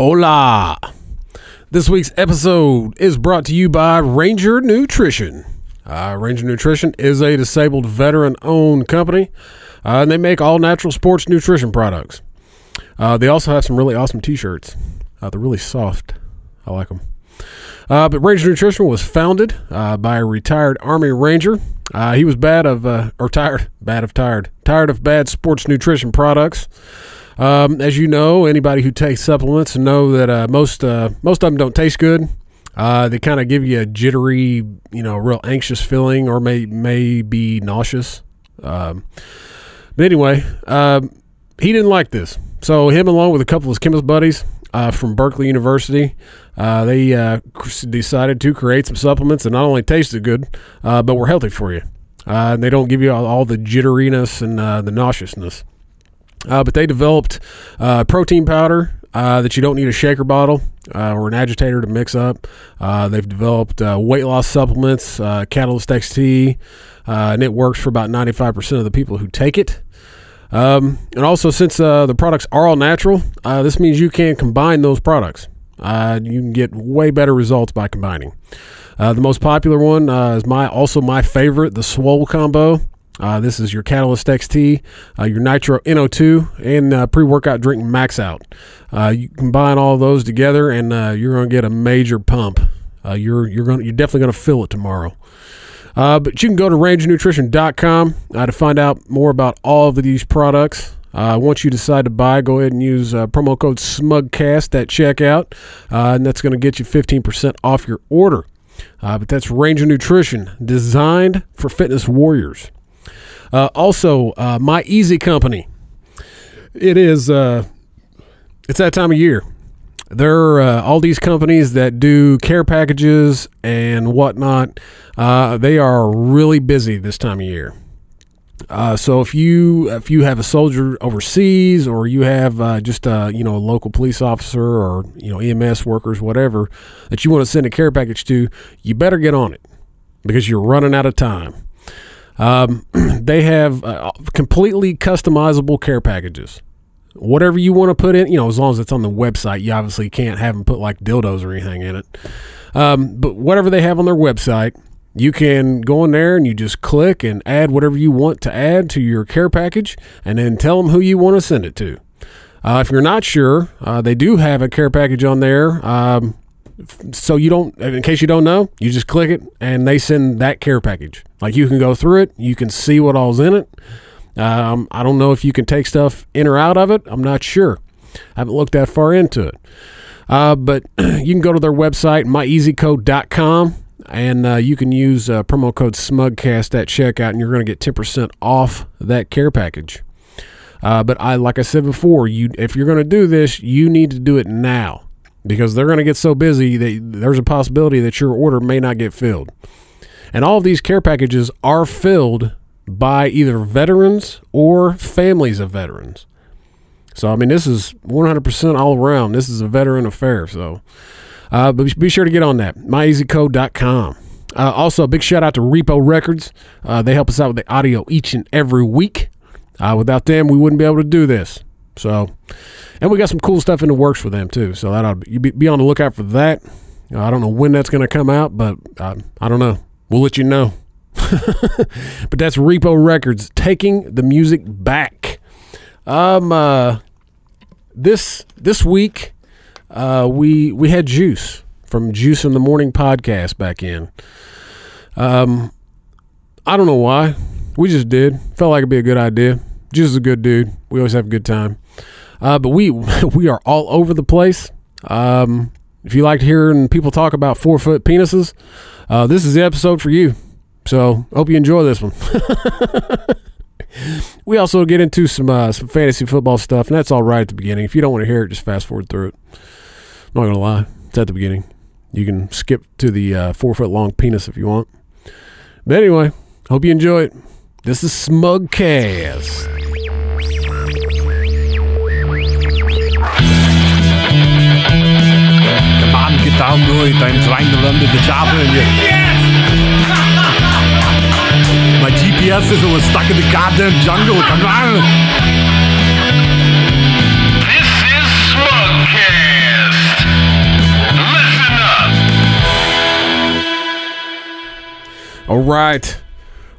Hola! This week's episode is brought to you by Ranger Nutrition. Uh, Ranger Nutrition is a disabled veteran owned company, uh, and they make all natural sports nutrition products. Uh, they also have some really awesome t shirts. Uh, they're really soft. I like them. Uh, but Ranger Nutrition was founded uh, by a retired Army Ranger. He was bad of, or tired, bad of tired, tired of bad sports nutrition products. Um, as you know, anybody who takes supplements know that uh, most uh, most of them don't taste good. Uh, they kind of give you a jittery, you know, real anxious feeling, or may may be nauseous. Um, but anyway, um, he didn't like this, so him along with a couple of his chemist buddies uh, from Berkeley University, uh, they uh, decided to create some supplements that not only tasted good, but were healthy for you. Uh, and they don't give you all, all the jitteriness and uh, the nauseousness. Uh, but they developed uh, protein powder uh, that you don't need a shaker bottle uh, or an agitator to mix up. Uh, they've developed uh, weight loss supplements, Catalyst XT, and it works for about 95% of the people who take it. Um, and also, since the products are all natural, this means you can combine those products. You can get way better results by combining. The most popular one is my also my favorite, the Swole combo. Uh, this is your Catalyst XT, uh, your Nitro NO2, and uh, pre-workout drink Max Out. Uh, you combine all those together, and uh, you're going to get a major pump. Uh, you're you're going you're definitely going to feel it tomorrow. But you can go to rangernutrition.com uh, to find out more about all of these products. Once you decide to buy, go ahead and use promo code SMUGCAST at checkout, and that's going to get you 15% off your order. But that's Ranger Nutrition, designed for fitness warriors. Uh, also, uh, My Easy Company. It is, uh, it's that time of year. There are uh, all these companies that do care packages and whatnot. Uh, they are really busy this time of year. Uh, so if you if you have a soldier overseas or you have uh, just uh, you know a local police officer or you know EMS workers whatever that you want to send a care package to, you better get on it because you're running out of time. Um, they have uh, completely customizable care packages. Whatever you want to put in, you know, as long as it's on the website, you obviously can't have them put like dildos or anything in it. Um, but whatever they have on their website, you can go in there and you just click and add whatever you want to add to your care package and then tell them who you want to send it to. Uh, if you're not sure, uh, they do have a care package on there. Um, so you don't, in case you don't know, you just click it and they send that care package. Like you can go through it, you can see what all's in it. Um, I don't know if you can take stuff in or out of it. I'm not sure. I haven't looked that far into it. Uh, but you can go to their website, myeasycode.com, and uh, you can use uh, promo code SMUGCAST at checkout, and you're going to get 10% off that care package. Uh, but I, like I said before, you if you're going to do this, you need to do it now because they're going to get so busy that there's a possibility that your order may not get filled. And all of these care packages are filled by either veterans or families of veterans. So I mean, this is 100% all around. This is a veteran affair. So, uh, but be sure to get on that myeasycode.com. Uh, also, a big shout out to Repo Records. Uh, they help us out with the audio each and every week. Uh, without them, we wouldn't be able to do this. So, and we got some cool stuff in the works for them too. So that you be, be on the lookout for that. Uh, I don't know when that's going to come out, but uh, I don't know. We'll let you know. but that's Repo Records taking the music back. Um, uh, this this week, uh, we we had Juice from Juice in the Morning podcast back in. Um, I don't know why. We just did. Felt like it'd be a good idea. Juice is a good dude. We always have a good time. Uh, but we we are all over the place. Um, if you like hearing people talk about four foot penises, uh, this is the episode for you. So hope you enjoy this one. we also get into some uh, some fantasy football stuff, and that's all right at the beginning. If you don't want to hear it, just fast forward through it. I'm not gonna lie, it's at the beginning. You can skip to the uh, four foot long penis if you want. But anyway, hope you enjoy it. This is Smugcast. down doing, I'm trying to run to the chapel and you yes! My GPS is was stuck in the goddamn jungle. Come on. This is Smugcast. Listen up. All right.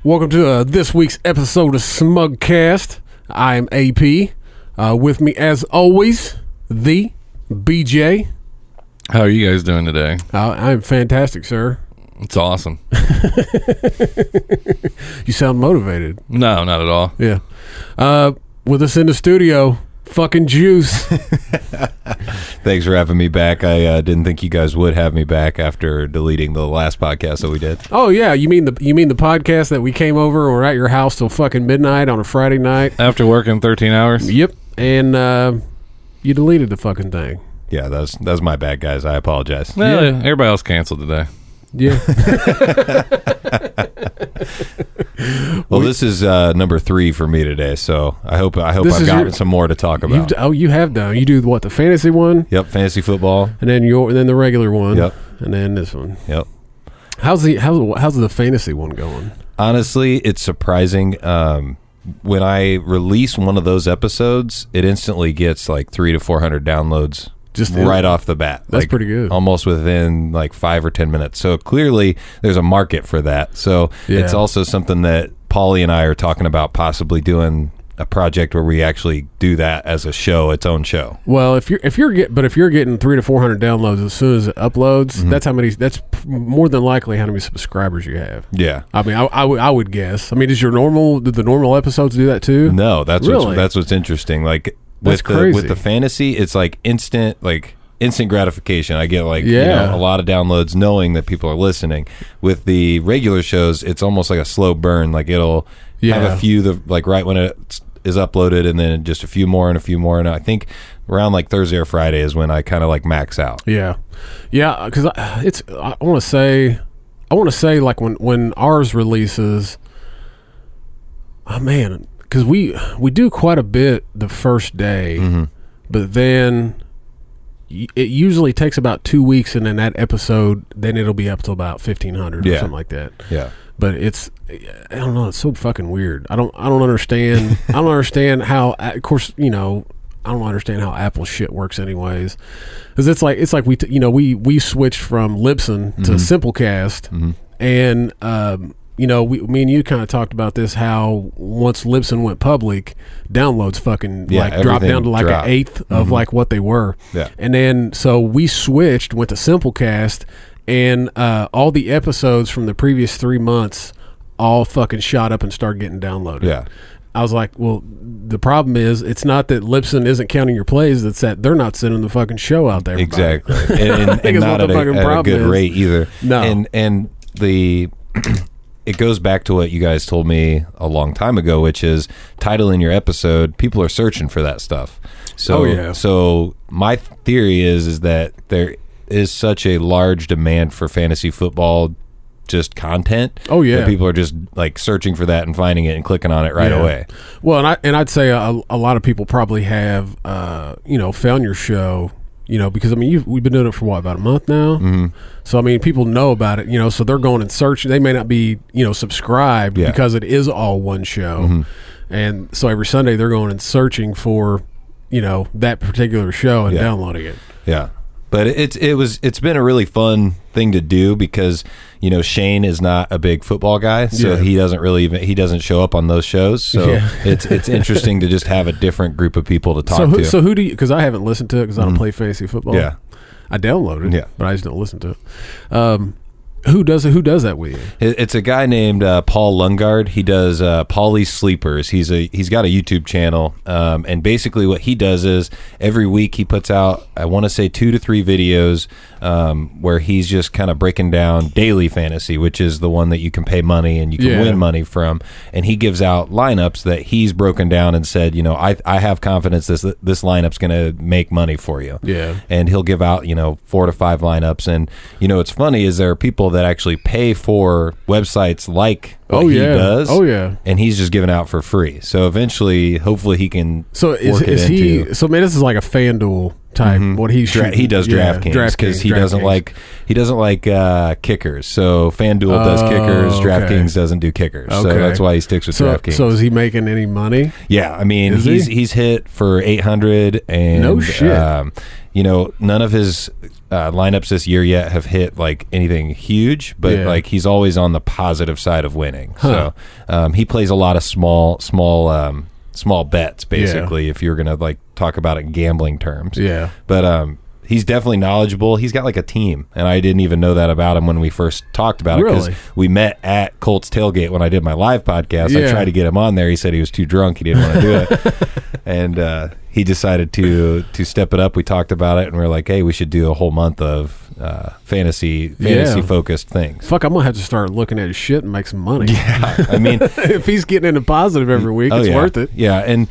Welcome to uh, this week's episode of Smugcast. I am AP. Uh, with me, as always, the BJ. How are you guys doing today? Uh, I'm fantastic, sir. It's awesome. You sound motivated. No, not at all. Yeah. Uh, with us in the studio, fucking Juice. Thanks for having me back. I uh, didn't think you guys would have me back after deleting the last podcast that we did. oh yeah, you mean the you mean the podcast that we came over and were at your house till fucking midnight on a Friday night? After working 13 hours? Yep. And uh, you deleted the fucking thing. Yeah, that's that's my bad, guys. I apologize. Well, Yeah. everybody else canceled today. Yeah. Well, this is uh, number three for me today, so I hope I hope This I've is gotten your- some more to talk You've about. oh, you have done. You do what the fantasy one, Yep, fantasy football. and then your, and then the regular one, Yep. and then this one. Yep. How's the how's how's the fantasy one going? Honestly, it's surprising. Um, when I release one of those episodes, it instantly gets like three to four hundred downloads Just right off the bat. That's Like, pretty good. Almost within like five or ten minutes. So clearly, there's a market for that. So it's also something that Paulie and I are talking about possibly doing a project where we actually do that as a show, its own show. Well, if you're if you're get but if you're getting three to four hundred downloads as soon as it uploads, Mm-hmm. that's how many. That's more than likely how many subscribers you have. Yeah. I mean, I, I would guess. I mean, does your normal did the normal episodes do that too? No, that's Really? what's that's what's interesting. Like That's with the crazy. with the fantasy, it's like instant like instant gratification. I get like you Yeah. know, a lot of downloads knowing that people are listening. With the regular shows, it's almost like a slow burn. Like it'll Yeah. have a few the like right when it is uploaded and then just a few more and a few more and I think around like Thursday or Friday is when I kind of like max out. Yeah, yeah. Because it's I want to say I want to say like when when ours releases. Oh man, because we we do quite a bit the first day, Mm-hmm. but then it usually takes about two weeks, and then that episode then it'll be up to about fifteen hundred or something like that. Yeah. But it's I don't know. It's so fucking weird. I don't I don't understand. I don't understand how. Of course, you know. I don't understand how Apple shit works, anyways. Because it's like it's like we t- you know we we switched from Libsyn to Simplecast, and um, you know we me and you kind of talked about this how once Libsyn went public, downloads fucking Yeah, like dropped down to like dropped. an eighth of like what they were. Yeah. And then so we switched, went to Simplecast, and uh, all the episodes from the previous three months all fucking shot up and started getting downloaded. Yeah. I was like, well, the problem is it's not that Libsyn isn't counting your plays; it's that they're not sending the fucking show out there. Exactly, and, and, and not at, a, at a good is. rate either. No. and and the it goes back to what you guys told me a long time ago, which is title in your episode. People are searching for that stuff. So Oh, yeah. so my theory is is that there is such a large demand for fantasy football just content. Oh, yeah. that people are just like searching for that and finding it and clicking on it right Yeah. away. Well, and I and I'd say a, a lot of people probably have, uh, you know, found your show, you know, because I mean, you've, we've been doing it for what about a month now. Mm-hmm. So I mean, people know about it, you know, so they're going and searching. They may not be, you know, subscribed Yeah. because it is all one show, and so every Sunday they're going and searching for, you know, that particular show and Yeah. downloading it. Yeah. But it's it was it's been a really fun thing to do because you know Shane is not a big football guy, so Yeah. he doesn't really even he doesn't show up on those shows. So Yeah. it's it's interesting to just have a different group of people to talk So who, to. so who do you? Because I haven't listened to it because I don't play fantasy football. yeah, I downloaded, Yeah. but I just don't listen to it. Um, who does it? Who does that with you? It- It's a guy named uh, Paul Lungard. He does uh, Paulie's Sleepers. He's a he's got a YouTube channel, um, and basically what he does is every week he puts out I want to say two to three videos um, where he's just kind of breaking down daily fantasy, which is the one that you can pay money and you can Yeah. win money from, and he gives out lineups that he's broken down and said, you know, I I have confidence this this lineup's going to make money for you Yeah. and he'll give out you know four to five lineups and you know what's funny is there are people that actually pay for websites like what Oh, he yeah. does Oh, yeah. and he's just giving out for free so eventually hopefully he can So is, is he? So man, this is like a FanDuel type. What he's Dra- he does Yeah, DraftKings because he doesn't DraftKings. like he doesn't like uh, kickers. So FanDuel does Oh, kickers. okay. DraftKings doesn't do kickers. So that's why he sticks with So, DraftKings. so is he making any money? yeah, I mean Is he's he? he's hit for eight hundred and No shit. Um, you know, none of his uh, lineups this year yet have hit like anything huge, but Yeah. like he's always on the positive side of winning. Huh. So um, he plays a lot of small small um, small bets basically. If you're gonna like talk about it in gambling terms, Yeah. but um, he's definitely knowledgeable. He's got like a team, and I didn't even know that about him when we first talked about it because Really? we met at Colts tailgate when I did my live podcast. I Yeah. tried to get him on there. He said he was too drunk. He didn't want to do it, and uh, he decided to to step it up. We talked about it, and we are like, hey, we should do a whole month of uh, fantasy fantasy focused things. Fuck, I'm gonna have to start looking at his shit and make some money. Yeah, I mean, if he's getting into positive every week, it's Oh, yeah. worth it. Yeah, and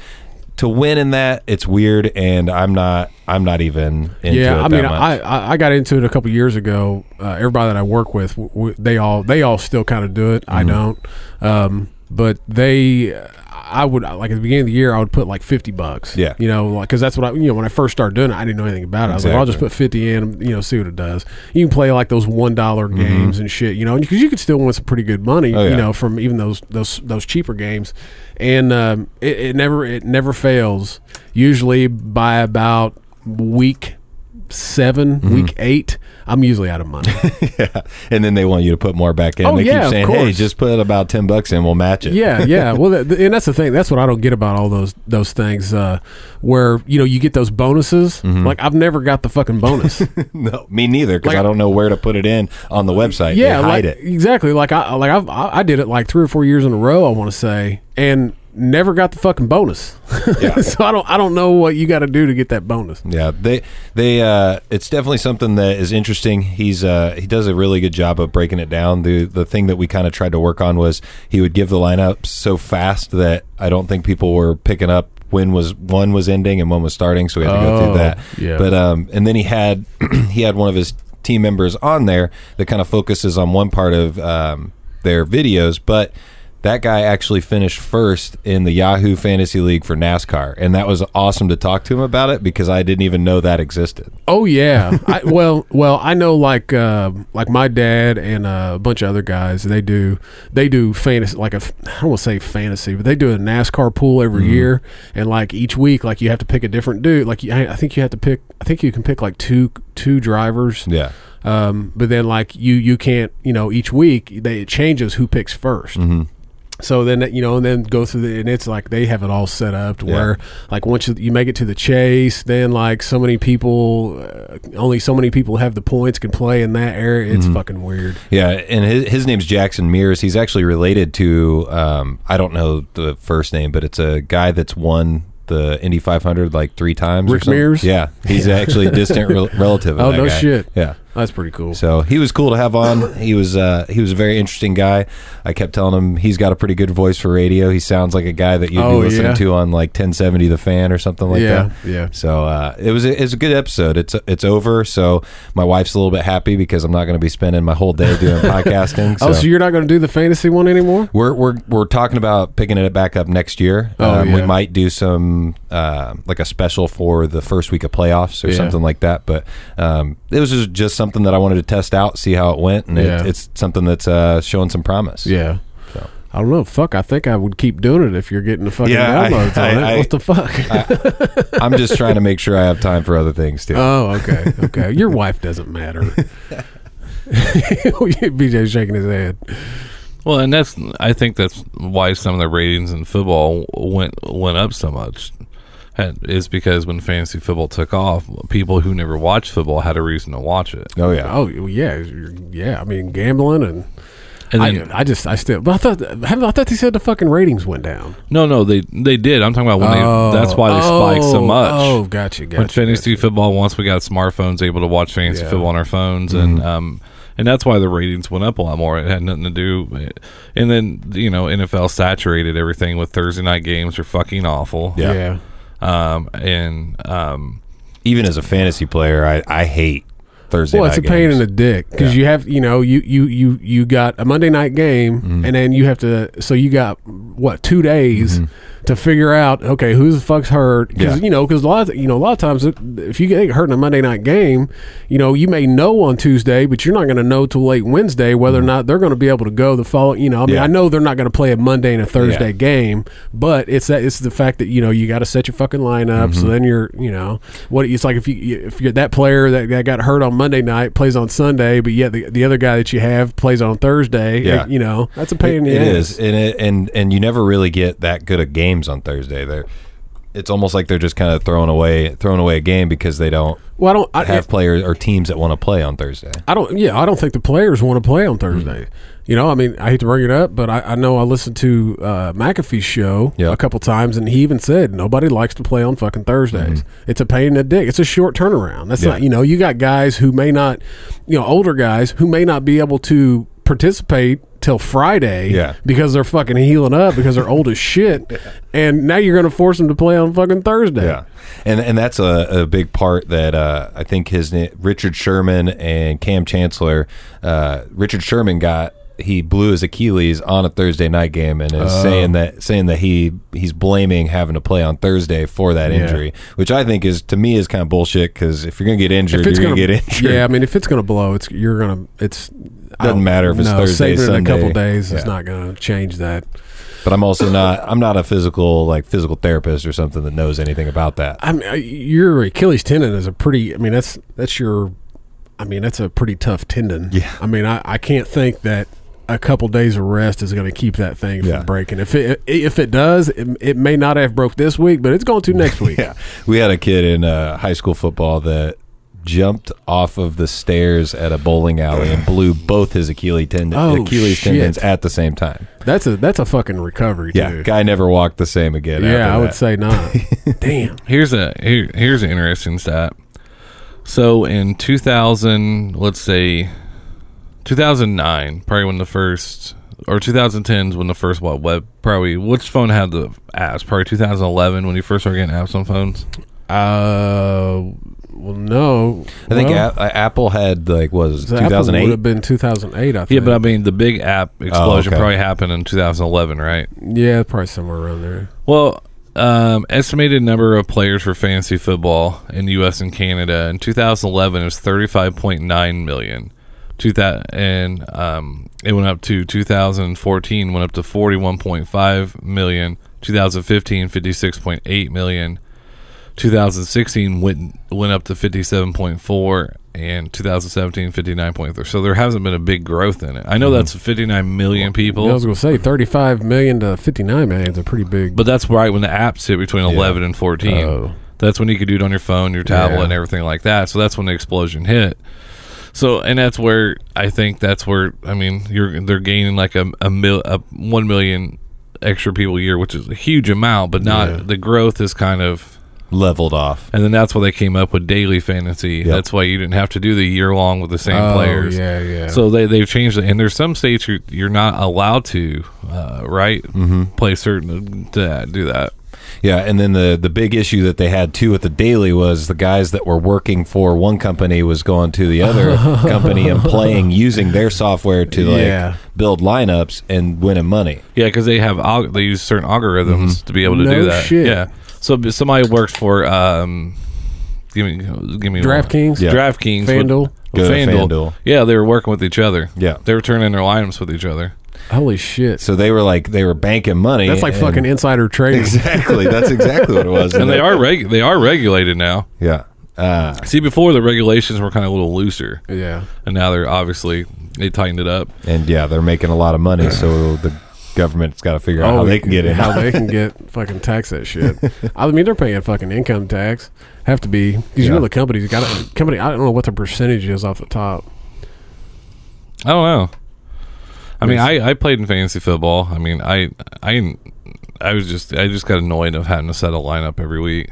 to win in that, it's weird, and I'm not. I'm not even into yeah, it I mean. I, I I got into it a couple years ago. Uh, everybody that I work with, w- w- they all they all still kind of do it. I Mm-hmm. don't, um, but they, I would like at the beginning of the year, I would put like fifty bucks. Yeah. you know, like because that's what I you know when I first started doing it, I didn't know anything about it. I was like, I'll just put fifty in, you know, see what it does. You can play like those one dollar Mm-hmm. games and shit, you know, because you could still win some pretty good money, Oh, you know, from even those those those cheaper games, and um, it, it never it never fails. Usually by about week 7 Mm-hmm. week eight, I'm usually out of money. yeah, and then they want you to put more back in. Oh, they yeah, keep saying, "Hey, just put about ten bucks in, we'll match it." yeah, yeah. Well, and that's the thing. That's what I don't get about all those those things. Uh, where you know you get those bonuses. Mm-hmm. Like I've never got the fucking bonus. no, me neither, because Like- I don't know where to put it in on the website. yeah, they hide like it. exactly. Like I like I've, I I did it like three or four years in a row. I want to say and never got the fucking bonus. Yeah. so I don't I don't know what you got to do to get that bonus. Yeah, they they uh it's definitely something that is interesting. He's uh he does a really good job of breaking it down. The the thing that we kind of tried to work on was he would give the lineups so fast that I don't think people were picking up when was one was ending and one was starting, so we had to go Oh, through that. yeah. But um and then he had he had one of his team members on there that kind of focuses on one part of um their videos, but that guy actually finished first in the Yahoo Fantasy League for NASCAR, and that was awesome to talk to him about it because I didn't even know that existed. Oh yeah. I, well, well, I know like uh, like my dad and uh, a bunch of other guys. They do they do fantasy like a I don't want to say fantasy, but they do a NASCAR pool every Mm-hmm. year, and like each week, like you have to pick a different dude. Like you, I I think you have to pick. I think you can pick like two two drivers. Yeah, Um, but then like you you can't you know each week they it changes who picks 1st Mm-hmm. So then you know, and then go through the, and it's like they have it all set up to Yeah. where, like, once you, you make it to the chase, then like so many people, uh, only so many people have the points can play in that area. It's fucking weird. yeah, and his, his name's Jackson Mears. He's actually related to um, I don't know the first name, but it's a guy that's won the Indy 500 like three times. or Rick something. Mears? Yeah, he's actually a distant rel- relative. Of Oh no guy. shit. Yeah. That's pretty cool. So he was cool to have on. He was uh, he was a very interesting guy. I kept telling him he's got a pretty good voice for radio. He sounds like a guy that you'd Oh, be listening yeah. to on like 1070 The Fan or something like Yeah, that. yeah. So uh, it was a, it's a good episode. It's it's over. So my wife's a little bit happy because I'm not going to be spending my whole day doing podcasting. oh, so you're not going to do the fantasy one anymore? We're, we're we're talking about picking it back up next year. Oh, um, We might do some uh, like a special for the first week of playoffs or Yeah. something like that. But um, it was just- just something that I wanted to test out, see how it went, and Yeah. it, it's something that's uh, showing some promise. Yeah. So. I don't know. Fuck, I think I would keep doing it if you're getting the fucking Yeah, I- downloads on I- it. I- what the fuck? I'm just trying to make sure I have time for other things too. Oh, okay, okay. Your wife doesn't matter. BJ's shaking his head. Well, and that's I think that's why some of the ratings in football went went up so much. Had, is because when fantasy football took off, people who never watched football had a reason to watch it. oh yeah. Oh yeah, yeah. I mean, gambling and, And then, I, I just I still. But I thought I thought they said the fucking ratings went down. no, no, they they did. I'm talking about when they. That's why they spiked so Oh, much. Oh, gotcha, gotcha. when fantasy football, once we got smartphones, able to watch fantasy Yeah. football on our phones, and um, and that's why the ratings went up a lot more. It had nothing to do, and then you know NFL saturated everything with Thursday night games are fucking awful. Yeah. yeah. Um, and um, Even as a fantasy player, I, I hate Thursday. Well, it's a night pain in the dick because Yeah. you have, you know, you you you you got a Monday night game, Mm-hmm. and then you have to. So you got what two days Mm-hmm. To figure out okay who the fuck's hurt because Yeah. you know because a lot of, you know a lot of times if you get hurt in a Monday night game, you know you may know on Tuesday, but you're not going to know till late Wednesday whether or not they're going to be able to go the following. You know, I mean, Mm-hmm. Yeah. I know they're not going to play a Monday and a Thursday Yeah. game, but it's that it's the fact that you know you got to set your fucking lineup. Mm-hmm. So then you're you know what it's like if you if you're that player that, that got hurt on Monday night plays on Sunday, but yet the, the other guy that you have plays on Thursday. Yeah. you know that's a pain in the It ass. is, and it, and and you never really get that good of games on Thursday. They're, it's almost like they're just kind of throwing away throwing away a game because they don't Well, I don't I, have players or teams that want to play on Thursday. I don't. Yeah, I don't think the players want to play on Thursday. Mm-hmm. You know, I mean, I hate to bring it up, but I, I know I listened to uh, McAfee's show Yeah. a couple times, and he even said nobody likes to play on fucking Thursdays. It's a pain in the dick. It's a short turnaround. That's Mm-hmm. Yeah. not. You know, you got guys who may not, you know, older guys who may not be able to participate till Friday Yeah. because they're fucking healing up because they're old as shit, and now you're going to force them to play on fucking Thursday. Yeah, and and that's a, a big part that uh, I think his Richard Sherman and Kam Chancellor. Uh, Richard Sherman got he blew his Achilles on a Thursday night game and is saying that saying that he he's blaming having to play on Thursday for that Yeah. injury, which I think is to me is kind of bullshit because if you're gonna get injured, you're gonna, gonna, get injured. yeah, I mean, if it's gonna blow, it's you're gonna. It's Doesn't matter if it's no, Thursday, it in a couple Sunday. days Yeah. not gonna change that. But I'm also not I'm not a physical like physical therapist or something that knows anything about that. I mean, I- your Achilles tendon is a pretty. I mean, that's that's your. I mean, that's a pretty tough tendon. Yeah. I mean, I, I can't think that a couple days of rest is going to keep that thing from Yeah. breaking. If it if it does, it, it may not have broke this week, but it's going to next week. Yeah, we had a kid in uh, high school football that jumped off of the stairs at a bowling alley and blew both his Achilles tendon Oh, Achilles shit. tendons at the same time. That's a that's a fucking recovery. Yeah, too. guy never walked the same again. yeah, after I would that. say not. Damn. Here's a here, here's an interesting stat. So in 2000, let's say 2009, probably when the first or 2010s when the first what web probably which phone had the apps? Probably 2011 when you first started getting apps on phones. Uh, well, no. I think well, A- Apple had like was the Apple would have been 2008. I think. Yeah, but I mean the big app explosion okay. probably happened in 2011, right? yeah, probably somewhere around there. Well, um, estimated number of players for fantasy football in the U.S. and Canada in 2011 was 35.9 million. Two that and um, it went up to 2014 went up to 41.5 million. 2015 56.8 million. 2016 went went up to 57.4 and 2017 59.3 so there hasn't been a big growth in it i know mm-hmm. that's 59 million people I was going to say 35 million to 59 million is a pretty big. But that's right when the apps hit between 11 and 14. Oh. That's when you could do it on your phone, your tablet, Yeah. and everything like that. So that's when the explosion hit. So, and that's where I think that's where I mean you're they're gaining like a a, mil, a one million extra people a year, which is a huge amount, but not Yeah. the growth is kind of. Leveled off. And then that's why they came up with daily fantasy. That's why you didn't have to do the year long with the same Oh, players. yeah, yeah. So they they've changed it, and there's some states you're, you're not allowed to, uh, right? Mm-hmm. Play certain to do that. Yeah, and then the the big issue that they had too with the daily was the guys that were working for one company was going to the other company and playing using their software to like Yeah. build lineups and winning money. Yeah, because they have alg- they use certain algorithms to be able to No do that. shit. Yeah. So somebody works for um, give me give me. DraftKings? Yeah. DraftKings, FanDuel? with- FanDuel. FanDuel. Yeah, they were working with each other. Yeah. they were turning their lineups with each other. Holy shit. So they were like they were banking money. That's like and- fucking insider trading. exactly. That's exactly what it was. And they are reg- they are regulated now. yeah. Uh, See, before the regulations were kind of a little looser, Yeah. and now they're obviously they tightened it up. and yeah, they're making a lot of money, so the government's got to figure out how they can get in. How they can get fucking tax that shit. I mean, they're paying fucking income tax. Have to be because you Yeah. know the company's got a company. I don't know what the percentage is off the top. I don't know. I mean, I, I played in fantasy football. I mean, I I I was just I just got annoyed of having to set a lineup every week.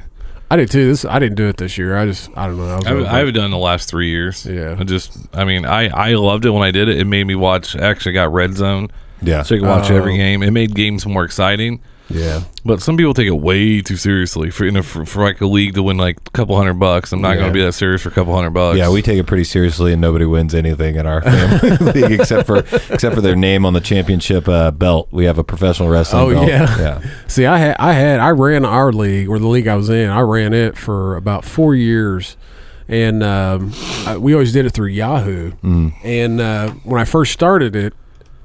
I did too. This I didn't do it this year. I just I don't know. I over- I've done the last three years. Yeah. I just, I mean, I, I loved it when I did it. It made me watch. I actually got Red Zone, Yeah. so you can watch Oh. every game. It made games more exciting. Yeah. But some people take it way too seriously for, you know, for, for like a league to win like a couple hundred bucks. I'm not Yeah. going to be that serious for a couple hundred bucks. Yeah, we take it pretty seriously, and nobody wins anything in our family league except for except for their name on the championship uh, belt. We have a professional wrestling. Oh, belt. yeah. yeah. See, I had, I had, I ran our league or the league I was in. I ran it for about four years, and um, I, we always did it through Yahoo. And uh, when I first started it,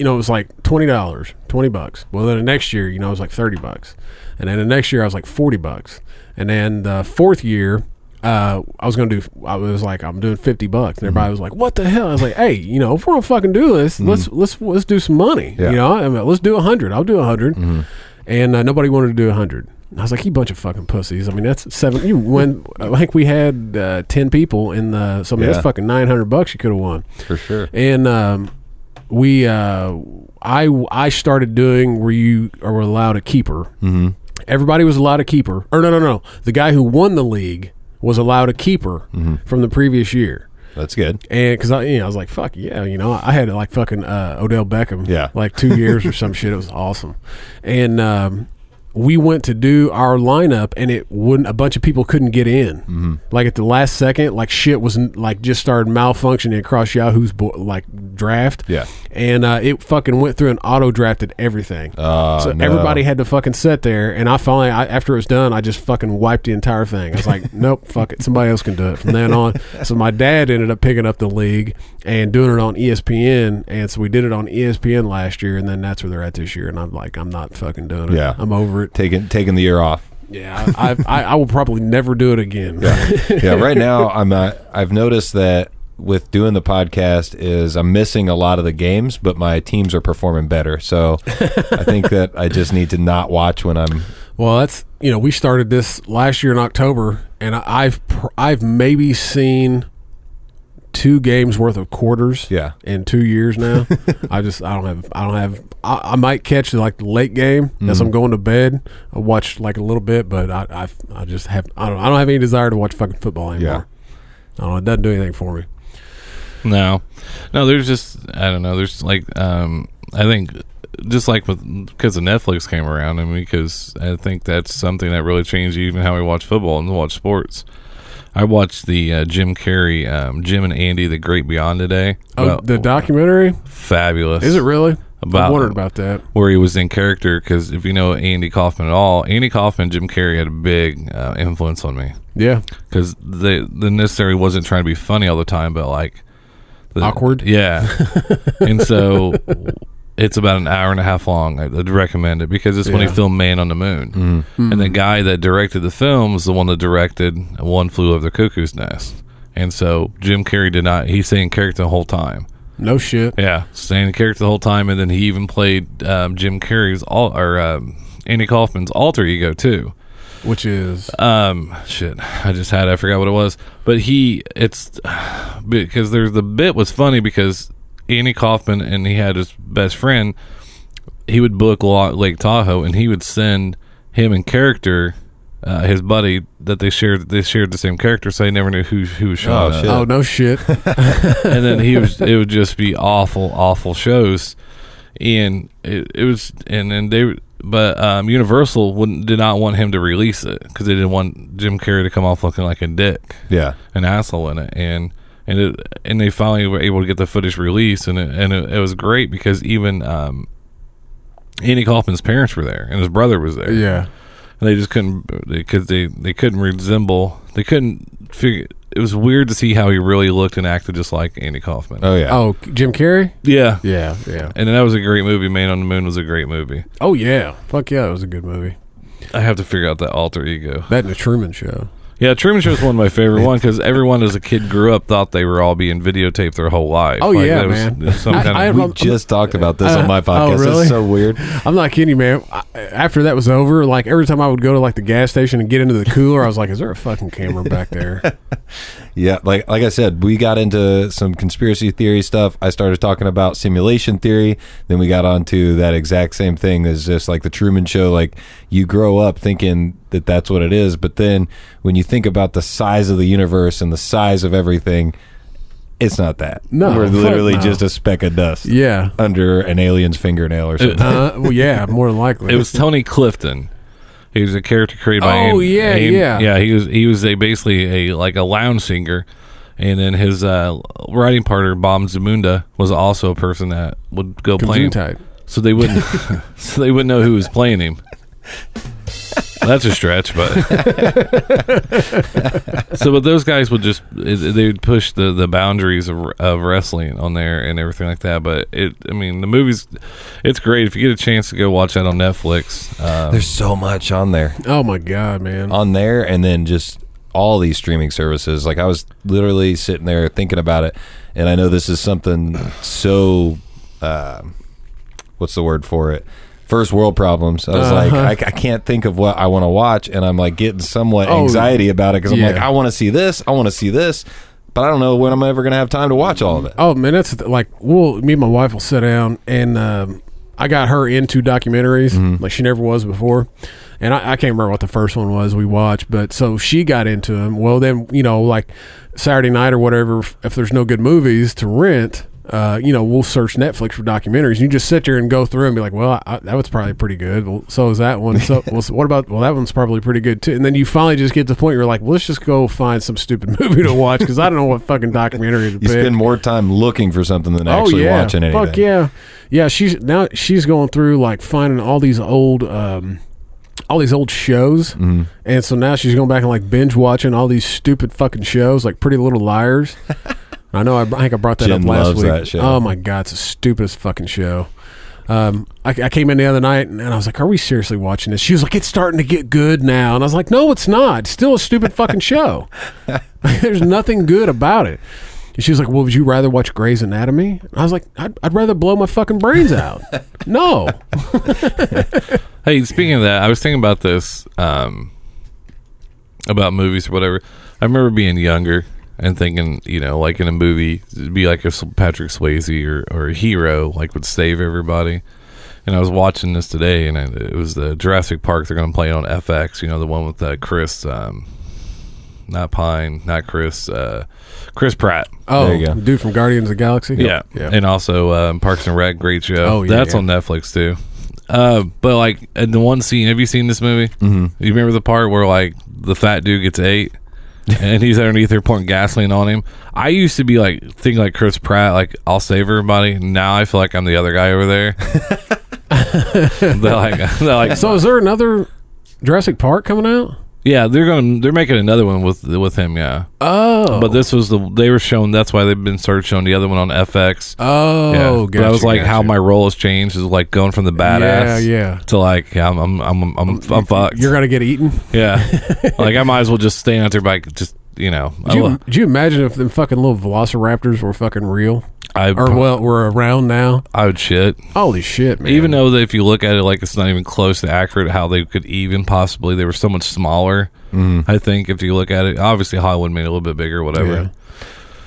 you know, it was like twenty dollars, twenty bucks. Well, then the next year, you know, it was like thirty bucks, and then the next year I was like forty bucks, and then the fourth year. Uh, I was gonna do. I was like, I'm doing fifty bucks, and everybody was like, "What the hell?" I was like, "Hey, you know, if we're gonna fucking do this, let's let's let's do some money. Yeah. You know, I mean, let's do a hundred. I'll do a 100 and uh, nobody wanted to do a hundred. I was like, "You bunch of fucking pussies." I mean, that's seven. You win. I think we had uh, ten people in the. So I mean, Yeah. that's fucking nine hundred bucks you could have won. For sure. And um, we, uh, I, I started doing where you are allowed a keeper. Mm-hmm. Everybody was allowed a keeper. Or no, no, no. The guy who won the league was allowed a keeper from the previous year. That's good. And because I, you know, I was like, fuck yeah, you know, I had like fucking uh, Odell Beckham, Yeah. like two years or some shit. It was awesome. And um, we went to do our lineup, and it wouldn't. A bunch of people couldn't get in. Mm-hmm. Like at the last second, like shit was like just started malfunctioning across Yahoo's bo- like draft. Yeah. And uh, it fucking went through and auto drafted everything. Oh, so no. everybody had to fucking sit there, and I finally, I, after it was done, I just fucking wiped the entire thing. I was like, nope, fuck it, somebody else can do it from then on. So my dad ended up picking up the league and doing it on ESPN, and so we did it on ESPN last year, and then that's where they're at this year. And I'm like, I'm not fucking doing it. Yeah. I'm over it. Taking taking the year off. Yeah, I, I, I will probably never do it again. yeah, right now I'm uh, I've noticed that with doing the podcast is I'm missing a lot of the games, but my teams are performing better. So I think that I just need to not watch when I'm Well, that's you know we started this last year in October, and I've I've maybe seen two games worth of quarters. Yeah. in two years now. I just I don't have I don't have I, I might catch like the late game as Mm-hmm. I'm going to bed. I watch like a little bit, but I I, I just have I don't I don't have any desire to watch fucking football anymore. I don't know. It doesn't do anything for me. No, no. There's just I don't know. There's like um, I think just like with because the Netflix came around, I and because I think that's something that really changed even how we watch football and watch sports. I watched the uh, Jim Carrey, um, Jim and Andy, The Great Beyond today. Oh, the documentary fabulous. is it really? I About- wondered about that. where he was in character because if you know Andy Kaufman at all, Andy Kaufman, Jim Carrey had a big uh, influence on me Yeah, because the the necessarily wasn't trying to be funny all the time, but like the, Awkward? Yeah, and so it's about an hour and a half long. I'd recommend it because it's when Yeah. he filmed Man on the Moon, and the guy that directed the film is the one that directed One Flew Over the Cuckoo's Nest, and so Jim Carrey did not. He's saying character the whole time. no shit. Yeah, staying in character the whole time, and then he even played um, Jim Carrey's all or um, Andy Kaufman's alter ego too. Which is Um, shit, I just had I forgot what it was, but he it's because there's the bit was funny because Andy Kaufman and he had his best friend. He would book Lo- Lake Tahoe, and he would send him in character. Uh, his buddy that they shared they shared the same character, so they never knew who who was showing Oh, up shit. oh no shit. and then he was it would just be awful awful shows and it, it was and then they but um, universal wouldn't did not want him to release it because they didn't want jim carrey to come off looking like a dick yeah. an asshole in it and and it and they finally were able to get the footage released and it, and it, it was great because even um Andy Kaufman's parents were there and his brother was there yeah. and they just couldn't because they, they couldn't resemble they couldn't figure it was weird to see how he really looked and acted just like Andy Kaufman. Oh yeah. Oh, Jim Carrey. yeah, Yeah, yeah. and that was a great movie. Man on the Moon was a great movie. Oh yeah. Fuck yeah, it was a good movie. I have to figure out that alter ego. That and the Truman Show. Yeah, Truman Show is one of my favorite ones because everyone as a kid grew up thought they were all being videotaped their whole life. Oh, yeah, that was man. Some kind I of, have we just talked about this on my Uh, oh, podcast. really? It's so weird. I'm not kidding you, man. I, after that was over, like every time I would go to like the gas station and get into the cooler, I was like, "Is there a fucking camera back there?" Yeah, like like I said, we got into some conspiracy theory stuff. I started talking about simulation theory. Then we got onto that exact same thing as just like the Truman Show. Like you grow up thinking that that's what it is, but then when you think about the size of the universe and the size of everything, It's not that. No, we're literally no. just a speck of dust Yeah. under an alien's fingernail or something. Uh, well, yeah, more than likely. It was Tony Clifton. He was a character created by. Oh, Aim- yeah, Aim- yeah. yeah. He was he was a basically a like a lounge singer, and then his uh, writing partner Bob Zmuda was also a person that would go play him. Gesundheit. So they wouldn't so they wouldn't know who was playing him. That's a stretch, but so but those guys would just they would push the, the boundaries of, of wrestling on there and everything like that. But it, I mean, the movies, it's great if you get a chance to go watch that on Netflix. Um, There's so much on there. Oh my god, man. on there and then just all these streaming services like i was literally sitting there thinking about it and i know this is something so uh, what's the word for it first world problems i was like I, I can't think of what i want to watch and i'm like getting somewhat Oh, anxiety about it because i'm yeah. like i want to see this i want to see this but i don't know when i'm ever going to have time to watch all of it Oh man, that's like we'll me and my wife will sit down and um, I got her into documentaries Mm-hmm. like she never was before, and I, I can't remember what the first one was we watched, but so she got into them. Well, then you know like Saturday night or whatever, if there's no good movies to rent. Uh, you know, we'll search Netflix for documentaries. You just sit there and go through and be like, "Well, I, that was probably pretty good." Well, so is that one. So, well, so what about? Well, that one's probably pretty good too. And then you finally just get to the point where you're like, well, "Let's just go find some stupid movie to watch" because I don't know what fucking documentary to you pick. spend more time looking for something than actually watching anything Oh, Fuck yeah, yeah. She's now she's going through like finding all these old, um, all these old shows, Mm-hmm. and so now she's going back and like binge watching all these stupid fucking shows, like Pretty Little Liars. I know. I, I think I brought that Jen up last loves week. that show. Oh my god, it's the stupidest fucking show. Um, I, I came in the other night and, and I was like, "Are we seriously watching this?" She was like, "It's starting to get good now," and I was like, "No, it's not. It's still a stupid fucking show. There's nothing good about it." And she was like, "Well, would you rather watch Grey's Anatomy?" And I was like, "I'd, I'd rather blow my fucking brains out." no, Hey, speaking of that, I was thinking about this um, about movies or whatever. I remember being younger and thinking, you know, like in a movie, it'd be like if Patrick Swayze or, or a hero like would save everybody. And I was watching this today, and it was the Jurassic Park. They're going to play it on FX. You know, the one with uh, Chris, um, not Pine, not Chris, uh, Chris Pratt. oh, There you go. dude from Guardians of the Galaxy. Yeah. yeah. And also um, Parks and Rec, great show. Oh, yeah, That's yeah. on Netflix too. Uh, but like in the one scene, have you seen this movie? Mm-hmm. You remember the part where like the fat dude gets ate and he's underneath there pouring gasoline on him? I used to be like think like Chris Pratt, like I'll save everybody. Now I feel like I'm the other guy over there. they're like, they're like, so, is there another Jurassic Park coming out? Yeah, they're gonna they're making another one with with him. Yeah, Oh, but this was the they were shown. That's why they've been started showing the other one on FX. oh, Yeah, gotcha, that was like how my role has changed is like going from the badass, Yeah, yeah. to like yeah, I'm I'm I'm I'm, I'm fucked. You're gonna get eaten. yeah, like I might as well just stand out there by just you know. Do you, I, do you imagine if them fucking little velociraptors were fucking real? I Or well, were around now? I would shit. Holy shit, man! Even though that if you look at it like it's not even close to accurate how they could even possibly they were so much smaller. Mm-hmm. I think if you look at it, obviously Hollywood made it a little bit bigger, whatever. Yeah.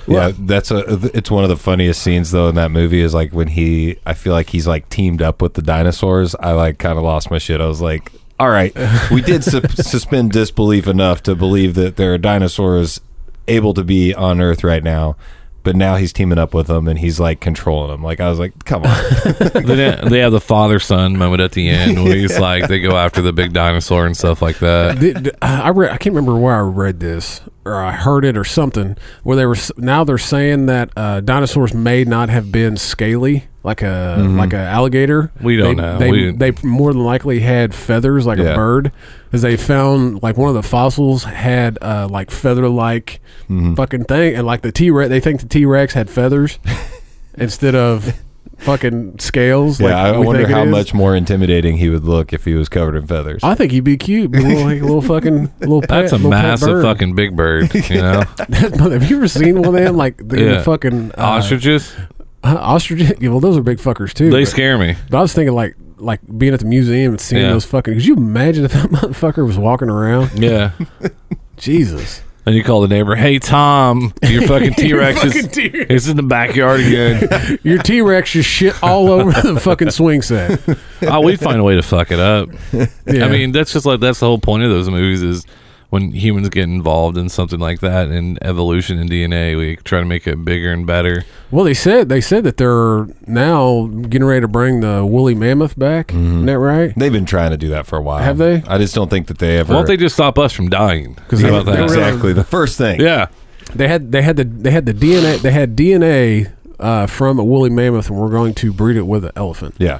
Yeah, that's a. It's one of the funniest scenes though in that movie is like when he. I feel like he's like teamed up with the dinosaurs. I like kind of lost my shit. I was like, all right, we did su- suspend disbelief enough to believe that there are dinosaurs able to be on Earth right now, but now he's teaming up with them and he's like controlling them. Like I was like, come on, they, they have the father son moment at the end where he's like they go after the big dinosaur and stuff like that. The- the- I read. I can't remember where I read this or I heard it or something where they were now they're saying that uh, dinosaurs may not have been scaly like a like a alligator. Mm-hmm. We don't they, know. They, We- they more than likely had feathers like Yeah. a bird, because they found like one of the fossils had uh, like feather like Mm-hmm. fucking thing, and like the T Rex, they think the T Rex had feathers instead of fucking scales. yeah. like I wonder think it how is. much more intimidating he would look if he was covered in feathers. I think he'd be cute. Be a little, like a little fucking little. Pet, That's a little massive bird. fucking big bird, you know. Have you ever seen one of them? Like the, the fucking uh, Ostriches, uh, ostrich. Yeah, well, those are big fuckers too. they but, scare me. but I was thinking like like being at the museum and seeing Yeah. those fucking. Could you imagine if that motherfucker was walking around? Yeah. Jesus. And you call the neighbor, "Hey Tom, your fucking T Rex is T-Rex. is in the backyard again." Your T Rex just shit all over the fucking swing set. oh, we'd find a way to fuck it up. Yeah. I mean, that's just like that's the whole point of those movies is when humans get involved in something like that in evolution and DNA, we try to make it bigger and better. Well, they said they said that they're now getting ready to bring the woolly mammoth back. Isn't that right? They've been trying to do that for a while. Have they? I just don't think that they ever. Why don't they just stop us from dying? How they- about they that? exactly the first thing. Yeah. They had they had the they had the DNA they had DNA uh, from a woolly mammoth, and we're going to breed it with an elephant. Yeah.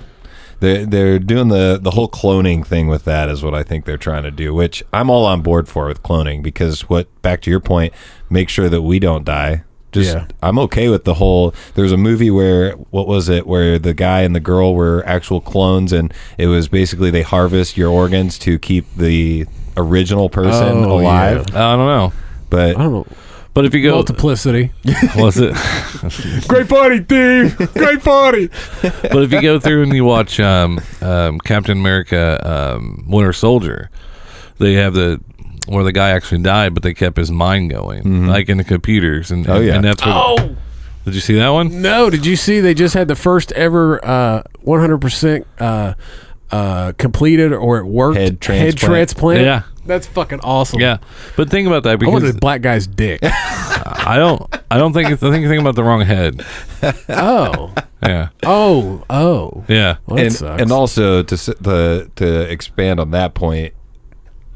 They're, they're doing the, the whole cloning thing with that is what I think they're trying to do, which I'm all on board for with cloning because what back to your point, make sure that we don't die. Just Yeah. I'm okay with the whole there's a movie where what was it where the guy and the girl were actual clones and it was basically they harvest your organs to keep the original person Oh, alive. I don't know. But I don't know But if you go, multiplicity. was it? Great party, Steve. Great party. but if you go through and you watch um, um, Captain America, um, Winter Soldier, they have the where the guy actually died, but they kept his mind going, like in the computers, and Oh, yeah. and that's what. Oh Did you see that one? no! Did you see they just had the first ever uh, 100% uh, uh, completed or it worked Head transplant. transplant? Yeah. That's fucking awesome. Yeah, but think about that I because wanted a black guy's dick. I don't. I don't think. It's, I think you're thinking about the wrong head. oh, Yeah, oh, oh. yeah. Well, that and, sucks. and also to s- the to expand on that point,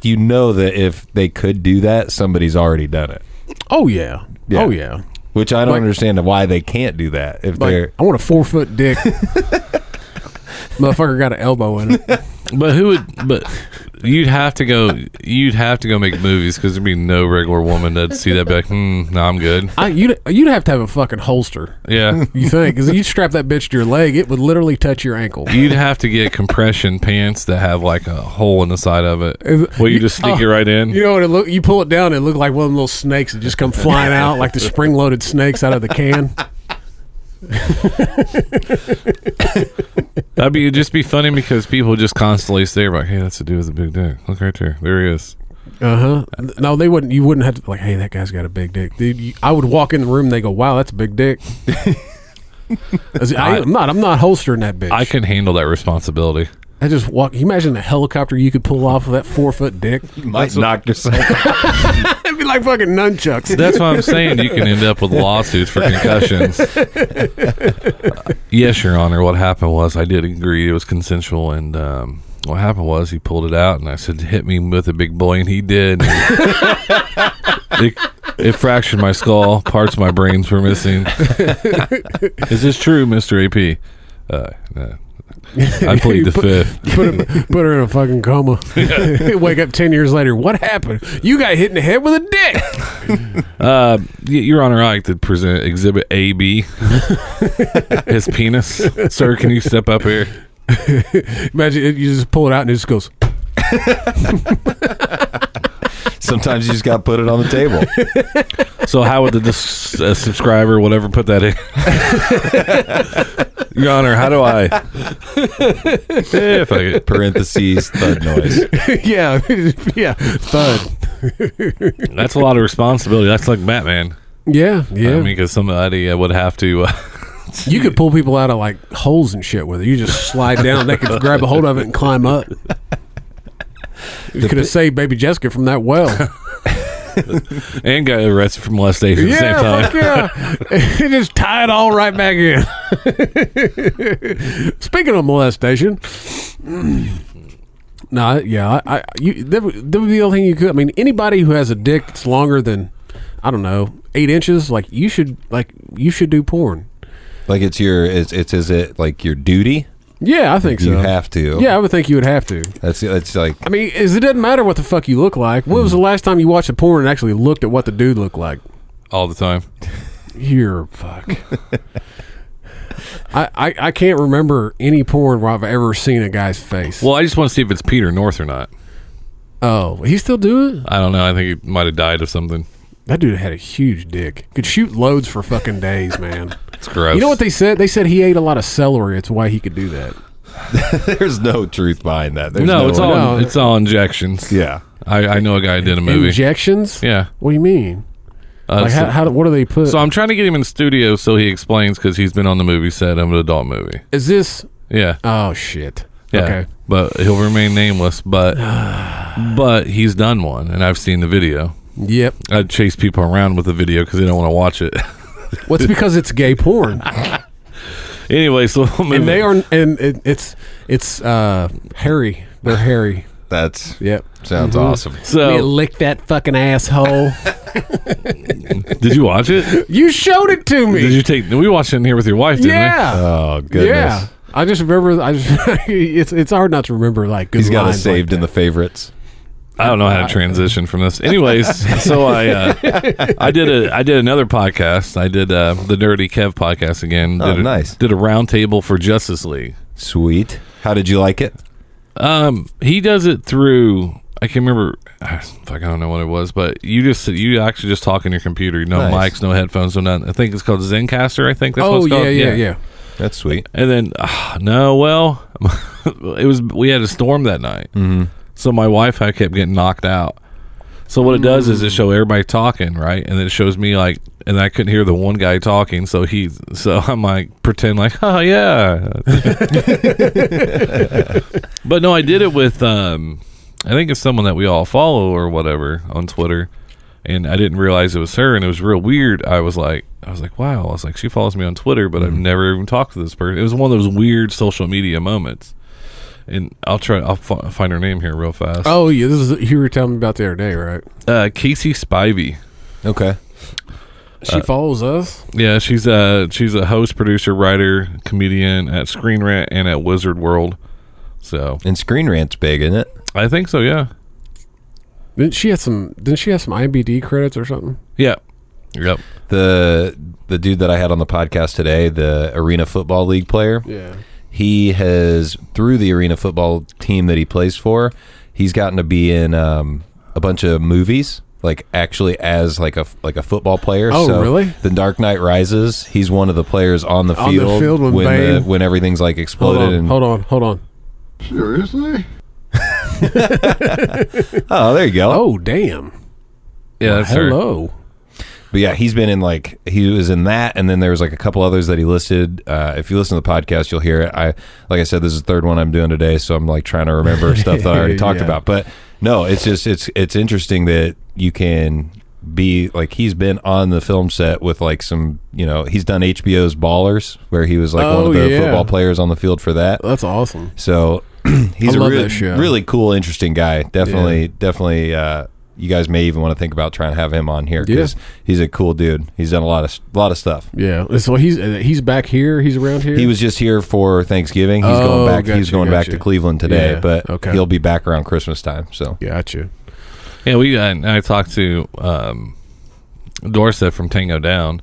you know that if they could do that, somebody's already done it. oh yeah. Yeah. oh yeah. Which I don't Like- understand why they can't do that. If Like, they're I want a four foot dick. Motherfucker got an elbow in it. But who would? But you'd have to go. You'd have to go make movies because there'd be no regular woman that'd see that. Be like, hmm, no, I'm good. I, you'd you'd have to have a fucking holster. Yeah. You think? Because you strap that bitch to your leg, it would literally touch your ankle. You'd have to get compression pants that have like a hole in the side of it. Well, you just stick oh, it right in. You know what it look? You pull it down, it look like one of them little snakes that just come flying out, like the spring loaded snakes out of the can. That'd be it'd just be funny because people just constantly say like, "Hey, that's the dude with a big dick. Look right there. There he is." Uh huh. No, they wouldn't. You wouldn't have to like, hey, that guy's got a big dick, dude. You, I would walk in the room, and they go, wow, that's a big dick. As- I, am not. I'm not holstering that bitch. I can handle that responsibility. I just walk. Can you imagine a helicopter you could pull off of that four foot dick? You might knock yourself. Like fucking nunchucks. That's what I'm saying. You can end up with lawsuits for concussions. yes, Your Honor. What happened was I did agree it was consensual, and um, what happened was he pulled it out, and I said, "Hit me with a big boy," and he did. it, it fractured my skull. Parts of my brains were missing. Is this true, Mister AP? Uh, uh, I plead the Put- fifth. Put, him, put her in a fucking coma. Wake up ten years later. What happened? You got hit in the head with a dick. Uh, y- Your Honor, I like to present Exhibit AB. His penis. Sir, can you step up here? Imagine it, you just pull it out and it just goes. Sometimes you just got to put it on the table. So how would the dis- uh, subscriber, whatever, put that in? Your Honor, how do I? if I could- Parentheses thud noise. yeah, yeah, thud. that's a lot of responsibility. That's like Batman. Yeah, yeah. I mean, because somebody uh, would have to. Uh, you could pull people out of like holes and shit with it. You just slide down. They could grab a hold of it and climb up. You could have saved baby Jessica from that well. and got arrested for molestation at the same time. fuck yeah. just tie it all right back in. Speaking of molestation, no, yeah, I, I you that would, that would be the only thing you could. I mean, anybody who has a dick that's longer than I don't know eight inches, like you should, like you should do porn. Like it's your, it's, it's is it like your duty? Yeah, I think so. You have to. Yeah, I would think you would have to. That's it's like I mean, is it doesn't matter what the fuck you look like. When was the last time you watched a porn and actually looked at what the dude looked like? All the time. You're fuck. I, I I can't remember any porn where I've ever seen a guy's face. Well, I just want to see if it's Peter North or not. Oh, he still do it? I don't know. I think he might have died of something. That dude had a huge dick. Could shoot loads for fucking days, man. It's gross. You know what they said? They said he ate a lot of celery. It's why he could do that. there's no truth behind that. There's no, it's all No. it's all injections. yeah. I, I know a guy who did a movie. Injections? yeah. What do you mean? Uh, Like so, how, how? What do they put? so I'm trying to get him in studio so he explains because he's been on the movie set of an adult movie. Is this? Yeah. Oh shit. Yeah. Okay. but he'll remain nameless. But but he's done one, and I've seen the video. Yep. I chase people around with the video because they don't want to watch it. What's because it's gay porn, anyway, so we'll and they are, and it, it's it's uh hairy. They're hairy. That's Yep. sounds Mhm. awesome. Me So lick that fucking asshole. did you watch it? you showed it to me. Did you take? We watched it in here with your wife, didn't yeah. Oh goodness. Yeah. I just remember. I just it's it's hard not to remember like good He's got it saved like in the favorites. I don't know how to transition from this. Anyways, so I uh, I did a I did another podcast. I did uh, the Nerdy Kev podcast again. Oh, Did a, nice. Did a roundtable for Justice League. Sweet. How did you like it? Um, he does it through. I can't remember. Fuck, I don't know what it was, but you just you actually just talk in your computer. No Nice. mics, no headphones, no nothing. I think it's called Zencastr. I think that's what Oh it's called. yeah, yeah, yeah. That's sweet. And then ah, no, well, it was we had a storm that night, mm-hmm. So my Wi-Fi kept getting knocked out. So what it does is it show everybody talking, right? And then it shows me like, and I couldn't hear the one guy talking, so he, so I'm like pretend like, oh yeah. but no, I did it with, um, I think it's someone that we all follow or whatever on Twitter, and I didn't realize it was her, and it was real weird. I was like, I was like, wow. I was like, she follows me on Twitter, but I've never even talked to this person. It was one of those weird social media moments. And I'll try. I'll fi- find her name here real fast. Oh yeah, this is you were telling me about the other day, right? Uh, Casey Spivey. Okay. She Uh, follows us. Yeah, she's a she's a host, producer, writer, comedian at Screen Rant and at Wizard World. So And Screen Rant's big, isn't it? I think so. Yeah, Didn't she have some? Didn't she have some IBD credits or something? yeah, yep. The the dude that I had on the podcast today, the Arena Football League player, Yeah. He has through the Arena Football team that he plays for, he's gotten to be in um, a bunch of movies. Like actually, as like a like a football player. Oh, So really? The Dark Knight Rises. He's one of the players on the On the field, field when when the, when everything's like Hold exploded. on, and hold on, hold on. Seriously? oh, there you go. Oh damn! Yeah, that's her. But yeah, he's been in like he was in that, and then there was like a couple others that he listed. Uh, if you listen to the podcast, you'll hear it. I like I said, this is the third one I'm doing today, so I'm like trying to remember stuff that I already talked Yeah. about. But no, it's just it's it's interesting that you can be like he's been on the film set with like some you know he's done HBO's Ballers where he was like one Oh, of the yeah. football players on the field for that. That's awesome. So he's I a really, really cool, interesting guy. Definitely, definitely. Uh, you guys may even want to think about trying to have him on here because he's a cool dude. He's done a lot of a lot of stuff. Yeah. So he's uh, he's back here. He's around here. He was just here for Thanksgiving. He's Oh, going back. he's gotcha, going back to Cleveland today, Yeah, but okay. he'll be back around Christmas time. So Gotcha. Yeah, we I, I talked to um, Dorset from Tango Down.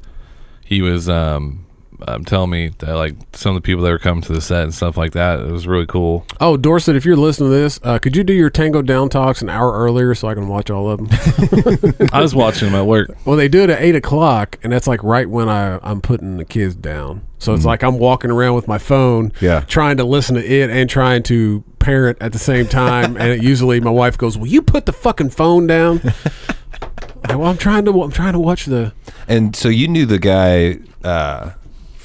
He was um, um, telling me that like some of the people that were coming to the set and stuff like that. It was really cool. Oh, Dorset, if you're listening to this, uh, could you do your Tango Down talks an hour earlier so I can watch all of them? I was watching them at work. well, they do it at eight o'clock, and that's like right when I I'm putting the kids down. So it's like I'm walking around with my phone, Yeah. trying to listen to it and trying to parent at the same time. and it, usually my wife goes, "Will you put the fucking phone down?" I, well, I'm trying to I'm trying to watch the. and so you knew the guy uh,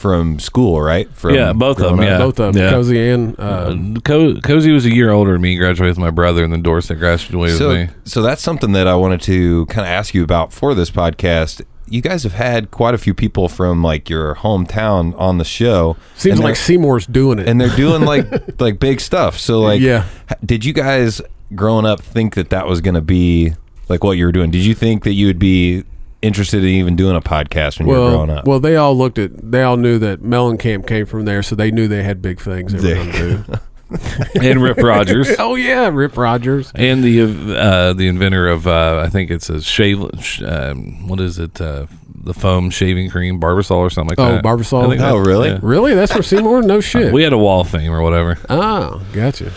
from school, right? From Yeah, both of them, up? Yeah. both of them, yeah. Cozy and uh, Uh, Co- Cozy was a year older than me. Graduated with my brother, and then Dorset graduated So, with me. so that's something that I wanted to kind of ask you about for this podcast. You guys have had quite a few people from like your hometown on the show. seems like Seymour's doing it. and they're doing like like big stuff. So like, Yeah. Did you guys growing up think that that was going to be like what you were doing? Did you think that you would be interested in even doing a podcast when you were growing up? well, they all looked at. They all knew that Mellencamp came from there, so they knew they had big things. They were going to do. and Rip Rogers. Oh yeah, Rip Rogers. and the uh, the inventor of uh, I think it's a shave. sh- Um, what is it? Uh, the foam shaving cream, Barbasol or something like Oh, that. Barbasol? Oh, that- really? yeah. Really? That's from Seymour? No shit. We had a wall of fame or whatever. oh, gotcha.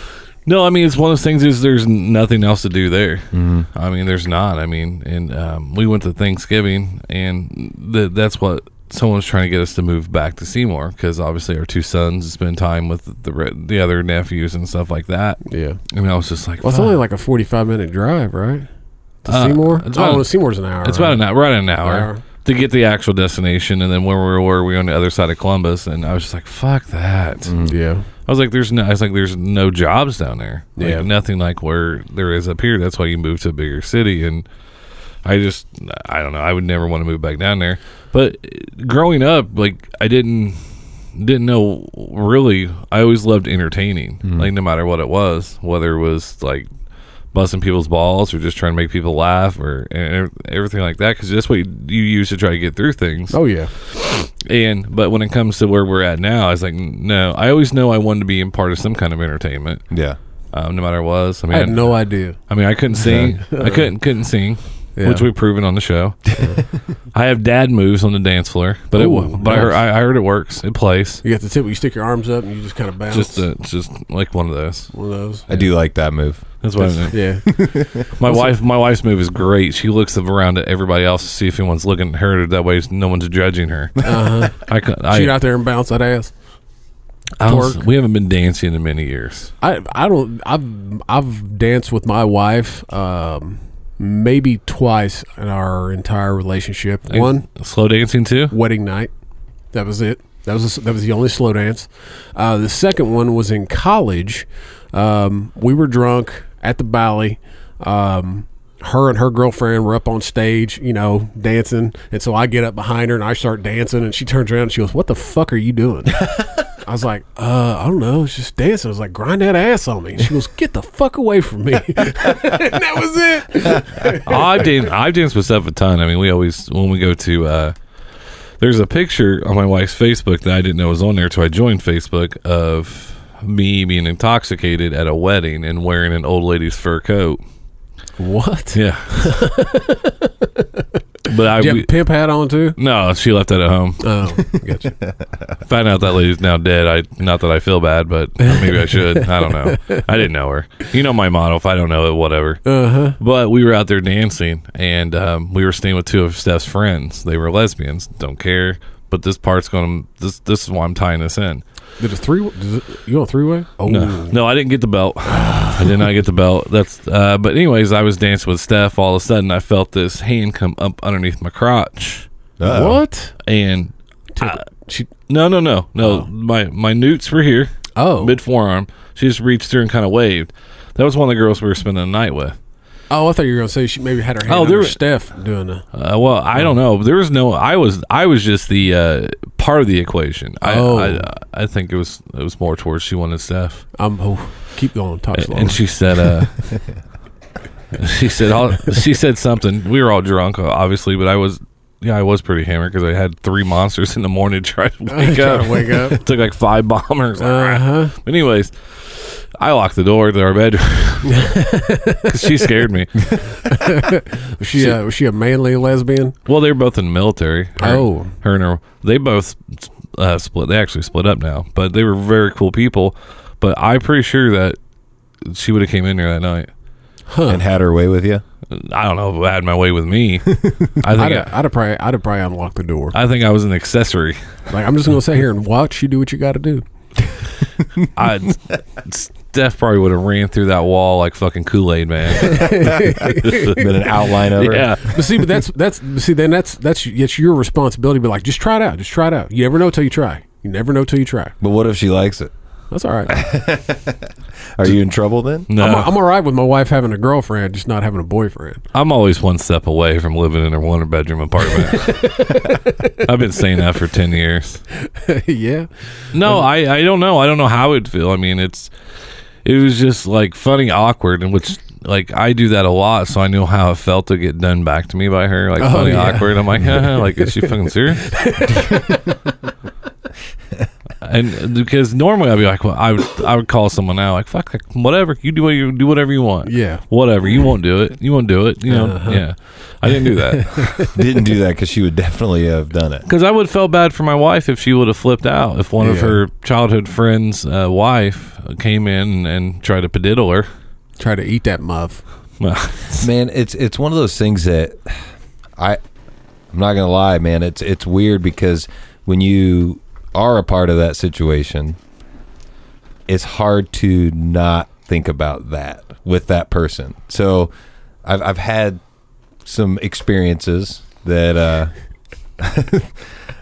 No, I mean it's one of those things. Is there's nothing else to do there? Mm-hmm. I mean, there's not. I mean, and um, we went to Thanksgiving, and th- that's what someone's trying to get us to move back to Seymour because obviously our two sons spend time with the re- the other nephews and stuff like that. Yeah. And I was just like, Well, it's only like a forty-five minute drive, right? To Uh, Seymour. it's oh, about- well, Seymour's an hour. It's right? about an hour, right an hour. Hour. To get the actual destination, and then where we were, we were on the other side of Columbus, and I was just like, "Fuck that." Mm, yeah. I was like, "There's no," I was like, "There's no jobs down there. Like, Yeah. nothing like where there is up here. That's why you move to a bigger city." And I just, I don't know. I would never want to move back down there. But uh, growing up, like, I didn't didn't know really. I always loved entertaining, mm-hmm. like no matter what it was, whether it was like busting people's balls or just trying to make people laugh or and everything like that because that's what you, you use to try to get through things Oh yeah. and but when it comes to where we're at now, I was like, no. I always know I wanted to be in part of some kind of entertainment, Yeah. um, no matter what it was. I I mean, had no idea. I mean, I couldn't sing. I couldn't couldn't sing, Yeah. which we've proven on the show. I have dad moves on the dance floor, but it Ooh, wo- but I, heard, nice. I, I heard it works. It plays. You got the tip where you stick your arms up and you just kind of bounce. Just it's just like one of those. one of those. I do like that move. That's what I mean. Yeah. My wife, my wife's move is great. She looks around at everybody else to see if anyone's looking at her. That way, no one's judging her. Uh-huh. I, I, Shoot out there and bounce that ass. I was- we haven't been dancing in many years. I I don't I've I've danced with my wife um maybe twice in our entire relationship. One slow dancing too. wedding night. That was it. That was that was the only slow dance. Uh, the second one was in college. Um, we were drunk at the Valley. Um, her and her girlfriend were up on stage, you know, dancing. And so I get up behind her and I start dancing. And she turns around and she goes, "What the fuck are you doing?" I was like, uh, I don't know. It's just dancing. I was like, grind that ass on me. And she goes, get the fuck away from me. and that was it. I've danced. I've danced with Steph a ton. I mean, we always when we go to. uh There's a picture on my wife's Facebook that I didn't know was on there, so I joined Facebook of me being intoxicated at a wedding and wearing an old lady's fur coat. What? Yeah, but I Did you have a pimp hat on too? no, she left that at home. Oh, gotcha. Found out that lady's now dead. I not that I feel bad, but maybe I should. I don't know. I didn't know her. You know my motto: if I don't know it, whatever. Uh huh. But we were out there dancing, and um, we were staying with two of Steph's friends. They were lesbians. Don't care. But this part's going to. This this is why I'm tying this in. Did a three? Did it, you on a three way? Oh, No, no, I didn't get the belt. I did not get the belt. That's. Uh, but anyways, I was dancing with Steph. All of a sudden, I felt this hand come up underneath my crotch, Uh-oh. what? and Took- she, no, no, no, no. My my newts were here, oh, mid forearm. She just reached through and kind of waved. That was one of the girls we were spending the night with. Oh, I thought you were gonna say she maybe had her hand Oh, there were- Steph doing the. Uh, well, I don't know. There was no. I was. I was just the uh, part of the equation. I, Oh. I. I think it was. It was more towards she wanted Steph, I'm. Oh, keep going. Talk slow. and she said. Uh, she said. All, she said something. We were all drunk, obviously, but I was. Yeah, I was pretty hammered because I had three monsters in the morning to try to wake up. wake up. Took like five bombers. Uh huh. Anyways, I locked the door to our bedroom 'Cause she scared me. Was she? Uh, was she a manly lesbian? Well, they were both in the military. Her, Oh. her and her, they both uh, split. They actually split up now, but they were very cool people. But I'm pretty sure that she would have came in here that night. Huh. And had her way with you. I don't know if I had my way with me. I think I'd, I, have, I'd have probably. I'd have probably unlocked the door. I think I was an accessory. Like I'm just gonna sit here and watch you do what you got to do. I Steph probably would have ran through that wall like fucking Kool Aid man. Been an outline of her. yeah, But see, but that's that's see then that's that's it's your responsibility. But like, just try it out. Just try it out. You never know till you try. You never know till you try. But what if she likes it? That's all right. Are you in trouble then? no, I'm, I'm all right with my wife having a girlfriend, just not having a boyfriend. I'm always one step away from living in a one bedroom apartment. I've been saying that for ten years. yeah. No, um, I, I don't know. I don't know how it'd feel. I mean, it's it was just like funny, awkward, and which like I do that a lot, so I know how it felt to get done back to me by her, like Oh, funny, yeah. awkward. I'm like, like is she fucking serious? and because normally I'd be like, well, I would I would call someone out like, fuck, like, whatever, you do what you do whatever you want, Yeah. whatever you won't do it, you won't do it, you know, Uh-huh. yeah. I didn't do that. Didn't do that because she would definitely have done it. Because I would have felt bad for my wife if she would have flipped out. If one of her childhood friends' uh, wife came in and, and tried to pediddle her. Try to eat that muff. Well, Man, it's it's one of those things that I I'm not gonna lie, man. It's it's weird because when you are a part of that situation, it's hard to not think about that with that person. So I've I've had some experiences that uh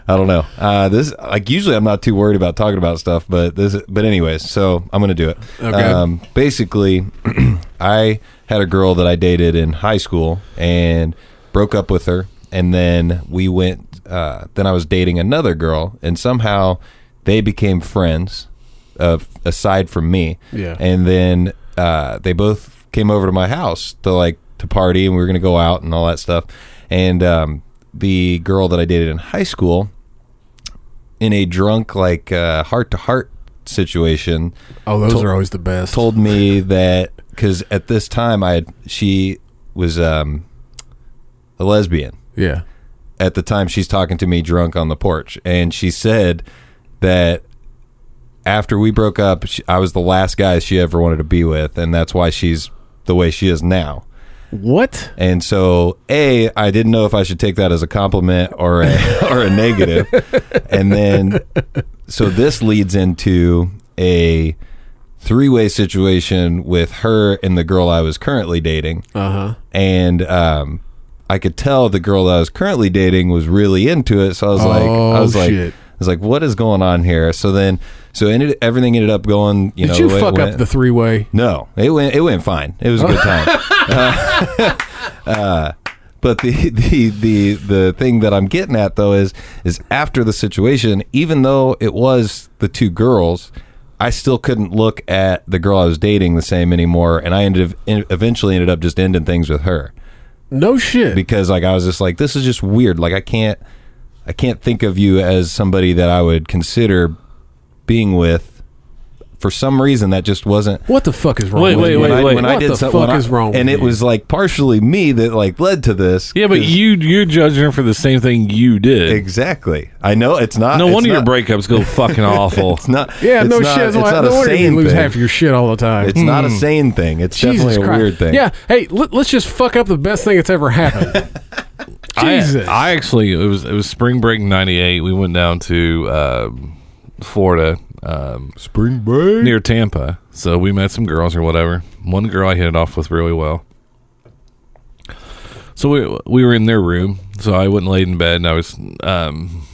I don't know. Uh, this like usually I'm not too worried about talking about stuff, but this but anyways, so I'm gonna do it. Okay. Um, basically, I had a girl that I dated in high school and broke up with her, and then we went. Uh, then I was dating another girl, and somehow they became friends. Uh, aside from me, Yeah. and then uh, they both came over to my house to like to party, and we were gonna go out and all that stuff. And um, the girl that I dated in high school, in a drunk like heart to heart situation, Oh, those Told- are always the best. told me that because at this time I had she was um, a lesbian. yeah. At the time, she's talking to me drunk on the porch, and she said that after we broke up, she, I was the last guy she ever wanted to be with, and that's why she's the way she is now. What? And so, a, I didn't know if I should take that as a compliment or a, or a negative. And then, so this leads into a three way situation with her and the girl I was currently dating. Uh huh. And um, I could tell the girl that I was currently dating was really into it. So I was like, I Oh, was like, shit. I was like, what is going on here? So then, so ended, everything ended up going. You Did know, you the way it fuck went. up the three way? No, it went it went fine. It was a good time. uh, uh, but the, the the the thing that I'm getting at though is is after the situation, even though it was the two girls, I still couldn't look at the girl I was dating the same anymore, and I ended eventually ended up just ending things with her No shit. because like I was just like this is just weird. Like I can't I can't think of you as somebody that I would consider being with. For some reason, that just wasn't what the fuck is wrong Wait, with wait, you? wait, when I, wait. when I What did the some- fuck when I- is wrong and with it you? was like partially me that like led to this. Yeah, but 'cause- you you're judging her for the same thing you did. exactly. I know it's not. no it's wonder your breakups go fucking awful. It's not. Yeah, it's no not, shit. It's That's why- not no a wonder you sane lose thing. half your shit all the time. It's not a sane thing. It's Jesus definitely a Christ. weird thing. Yeah. Hey, let, us just fuck up the best thing that's ever happened. I- Jesus. I, actually it was it was spring break '98. We went down to um, Florida um, Spring break. near Tampa. So we met some girls or whatever. One girl I hit it off with really well. So we we were in their room. So I went and laid in bed, and I was um,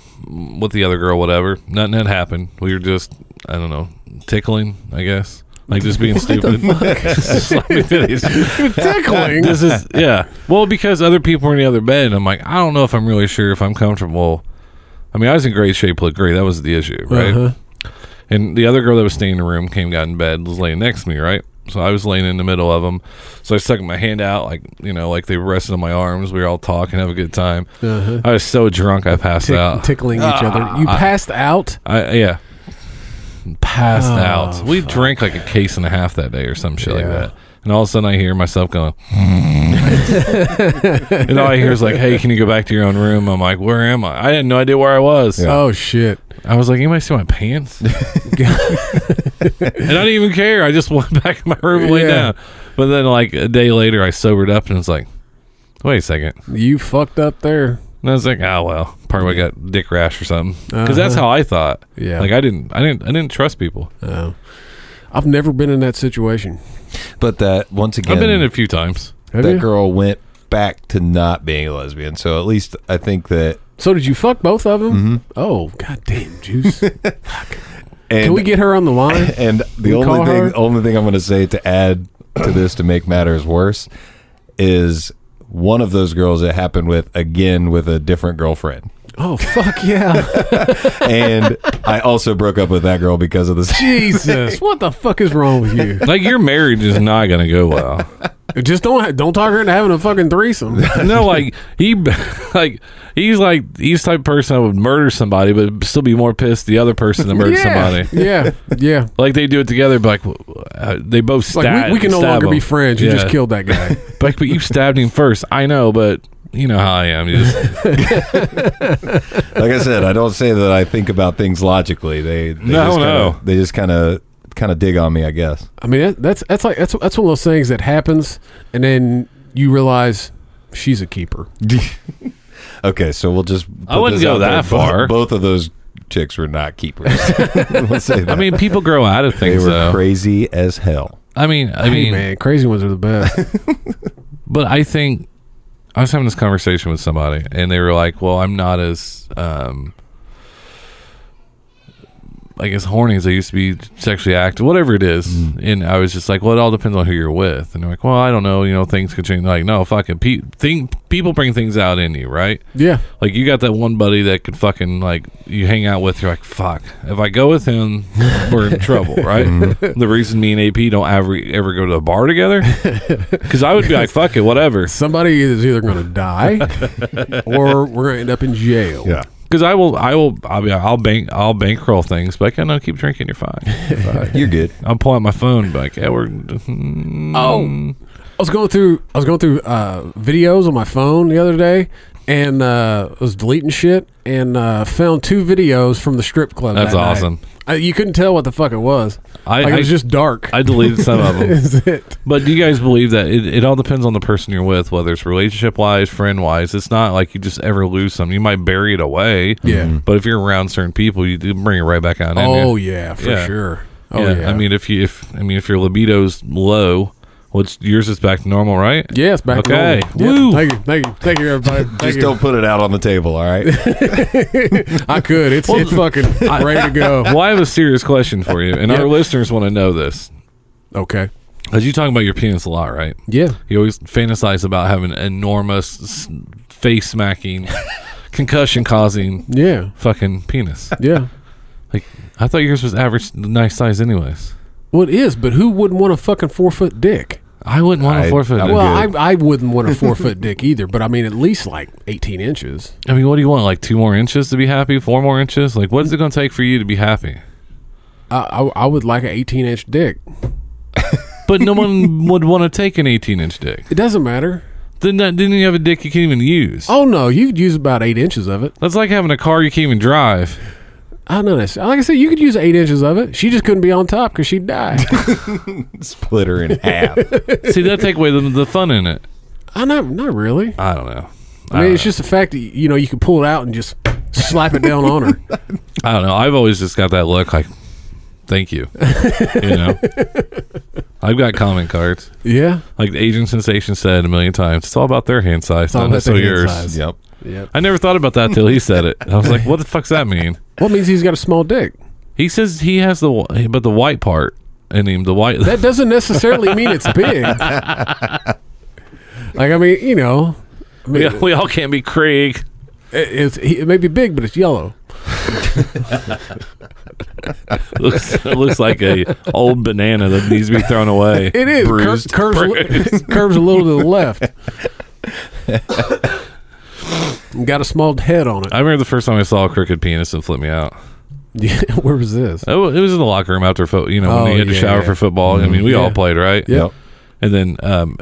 with the other girl. Whatever, nothing had happened. We were just I don't know tickling. I guess like just being stupid. Let me finish. Tickling. this is yeah. Well, because other people were in the other bed, and I'm like, I don't know if I'm really sure if I'm comfortable. I mean, I was in great shape, looked great. That was the issue, right? Uh-huh. And the other girl that was staying in the room came, got in bed, was laying next to me, right? So I was laying in the middle of them. So I stuck my hand out, like you know, like they rested on my arms. We were all talking, have a good time. Uh-huh. I was so drunk, I passed Tick- out. tickling each other. You passed out. I yeah, passed Oh, out. We drank like a case and a half that day or some shit like that. And all of a sudden, I hear myself going, and all I hear is like, "Hey, can you go back to your own room?" I'm like, "Where am I?" I had no idea where I was. Oh shit. I was like, "Anybody see my pants?" and I didn't even care. I just went back in my room and laid Yeah. down. But then, like a day later, I sobered up and was like, "Wait a second. You fucked up there. And I was like, "Oh well, probably got dick rash or something." Because that's Uh-huh. how I thought. Yeah. Like I didn't, I didn't, I didn't trust people. Oh. I've never been in that situation. But that once again, I've been in it a few times. Have that you? girl went back to not being a lesbian. So at least I think that. So did you fuck both of them? Mm-hmm. Oh, goddamn, juice. And, Can we get her on the line? And the only thing, her? only thing I'm going to say to add to this to make matters worse is one of those girls it happened with again with a different girlfriend, Oh fuck yeah, and I also broke up with that girl because of this. Jesus! What the fuck is wrong with you? Like your marriage is not going to go well. Just don't don't talk her into having a fucking threesome. no, like he, like he's like he's the type of person that would murder somebody, but still be more pissed the other person that murdered yeah, somebody. yeah, yeah. Like they do it together, but like uh, they both stab. Like we, we can no stab longer be friends. You Yeah. just killed that guy. Like, but you stabbed him first. I know, but you know how I am. You just, Like I said, I don't say that I think about things logically. They, they No, just kinda, no. they just kind of kind of dig on me, I guess. I mean, that's that's like that's that's one of those things that happens, and then you realize she's a keeper. Okay, so we'll just. I wouldn't this go out there. that far. Both, both of those chicks were not keepers. we'll say that. I mean, people grow out of things. they things. were though. crazy as hell. I mean, I Hey, mean, man, crazy ones are the best. but I think I was having this conversation with somebody, and they were like, "Well, I'm not as, um, I guess, horny as I used to be, sexually active, whatever it is." Mm-hmm. And I was just like, "Well, it all depends on who you're with." And they're like, "Well, I don't know. You know, things could change." Like, no, fucking pe- thing, people bring things out in you, right? Yeah. Like, you got that one buddy that could fucking like you hang out with. You're like, "Fuck, if I go with him, we're in trouble," right? Mm-hmm. the reason me and AP don't ever ever go to a bar together because I would be like, "Fuck it, whatever." Somebody is either going to die or we're going to end up in jail. Yeah. Because I will, I will, I'll be, I'll bank, I'll bankroll things, but I can no, keep drinking. You're fine. You're good. I'm pulling out my phone, and be like, yeah, we're. Oh, I was going through. I was going through uh, videos on my phone the other day, and uh, I was deleting shit, and uh, found two videos from the strip club. That's that night. awesome. Uh, you couldn't tell what the fuck it was. I- like, it was I- just dark. I deleted some of them. Is it? But do you guys believe that it, it all depends on the person you're with, whether it's relationship wise, friend wise? It's not like you just ever lose some. You might bury it away. Yeah. But if you're around certain people, you do bring it right back out. in Oh yeah, for Yeah. sure. Oh yeah. I mean, if you, if I mean, if your libido's low, what's yours is back to normal, right? yeah, it's back. Okay. To normal. Woo. Yeah. Thank you, thank you, thank you, everybody. Thank Just you. don't put it out on the table, all right? I could. It's it's fucking ready to go. Well, I have a serious question for you, and Yeah. our listeners want to know this. Okay. Because you talk about your penis a lot, right? Yeah. You always fantasize about having enormous face smacking, concussion causing Yeah. fucking penis. Yeah. Like I thought yours was average, nice size, anyways. Well, it is, but who wouldn't want a fucking four foot dick? I wouldn't want I- a four foot. I'm dick. Well, I, good. I wouldn't want a four foot dick either, but I mean at least like eighteen inches. I mean, what do you want? Like two more inches to be happy? Four more inches? Like what is it going to take for you to be happy? I, I, I would like an eighteen inch dick. But no one would want to take an eighteen inch dick. It doesn't matter. Then that, didn't you have a dick you can't even use? Oh no, you could use about eight inches of it. That's like having a car you can't even drive. I know that. Like I said, you could use eight inches of it. She just couldn't be on top because she'd die. Split her in half. See, that take away the, the fun in it. I not not really. I don't know. I mean, it's just the fact that you know you can pull it out and just slap it down on her. I don't know. I've always just got that look like, thank you. you know, I've got comment cards. Yeah. Like the Asian sensation said a million times, it's all about their hand size, all not about necessarily their hand yours. size. yep. Yep. I never thought about that till he said it. I was like, what the fuck's that mean? What means he's got a small dick? He says he has the, but the white part in him, the white. That doesn't necessarily mean it's big. like I mean, you know, I mean, we, we all can't be Craig. it, it may be big, but it's yellow. looks it looks like a old banana that needs to be thrown away. It is Cur- curves curves a little to the left. Got a small head on it. I remember the first time I saw a crooked penis and flipped me out. Yeah, where was this? It wa- it was in the locker room after fo- you know Oh, when you had to yeah, shower yeah. for football. I mean, we all played, right? Yep. And then um,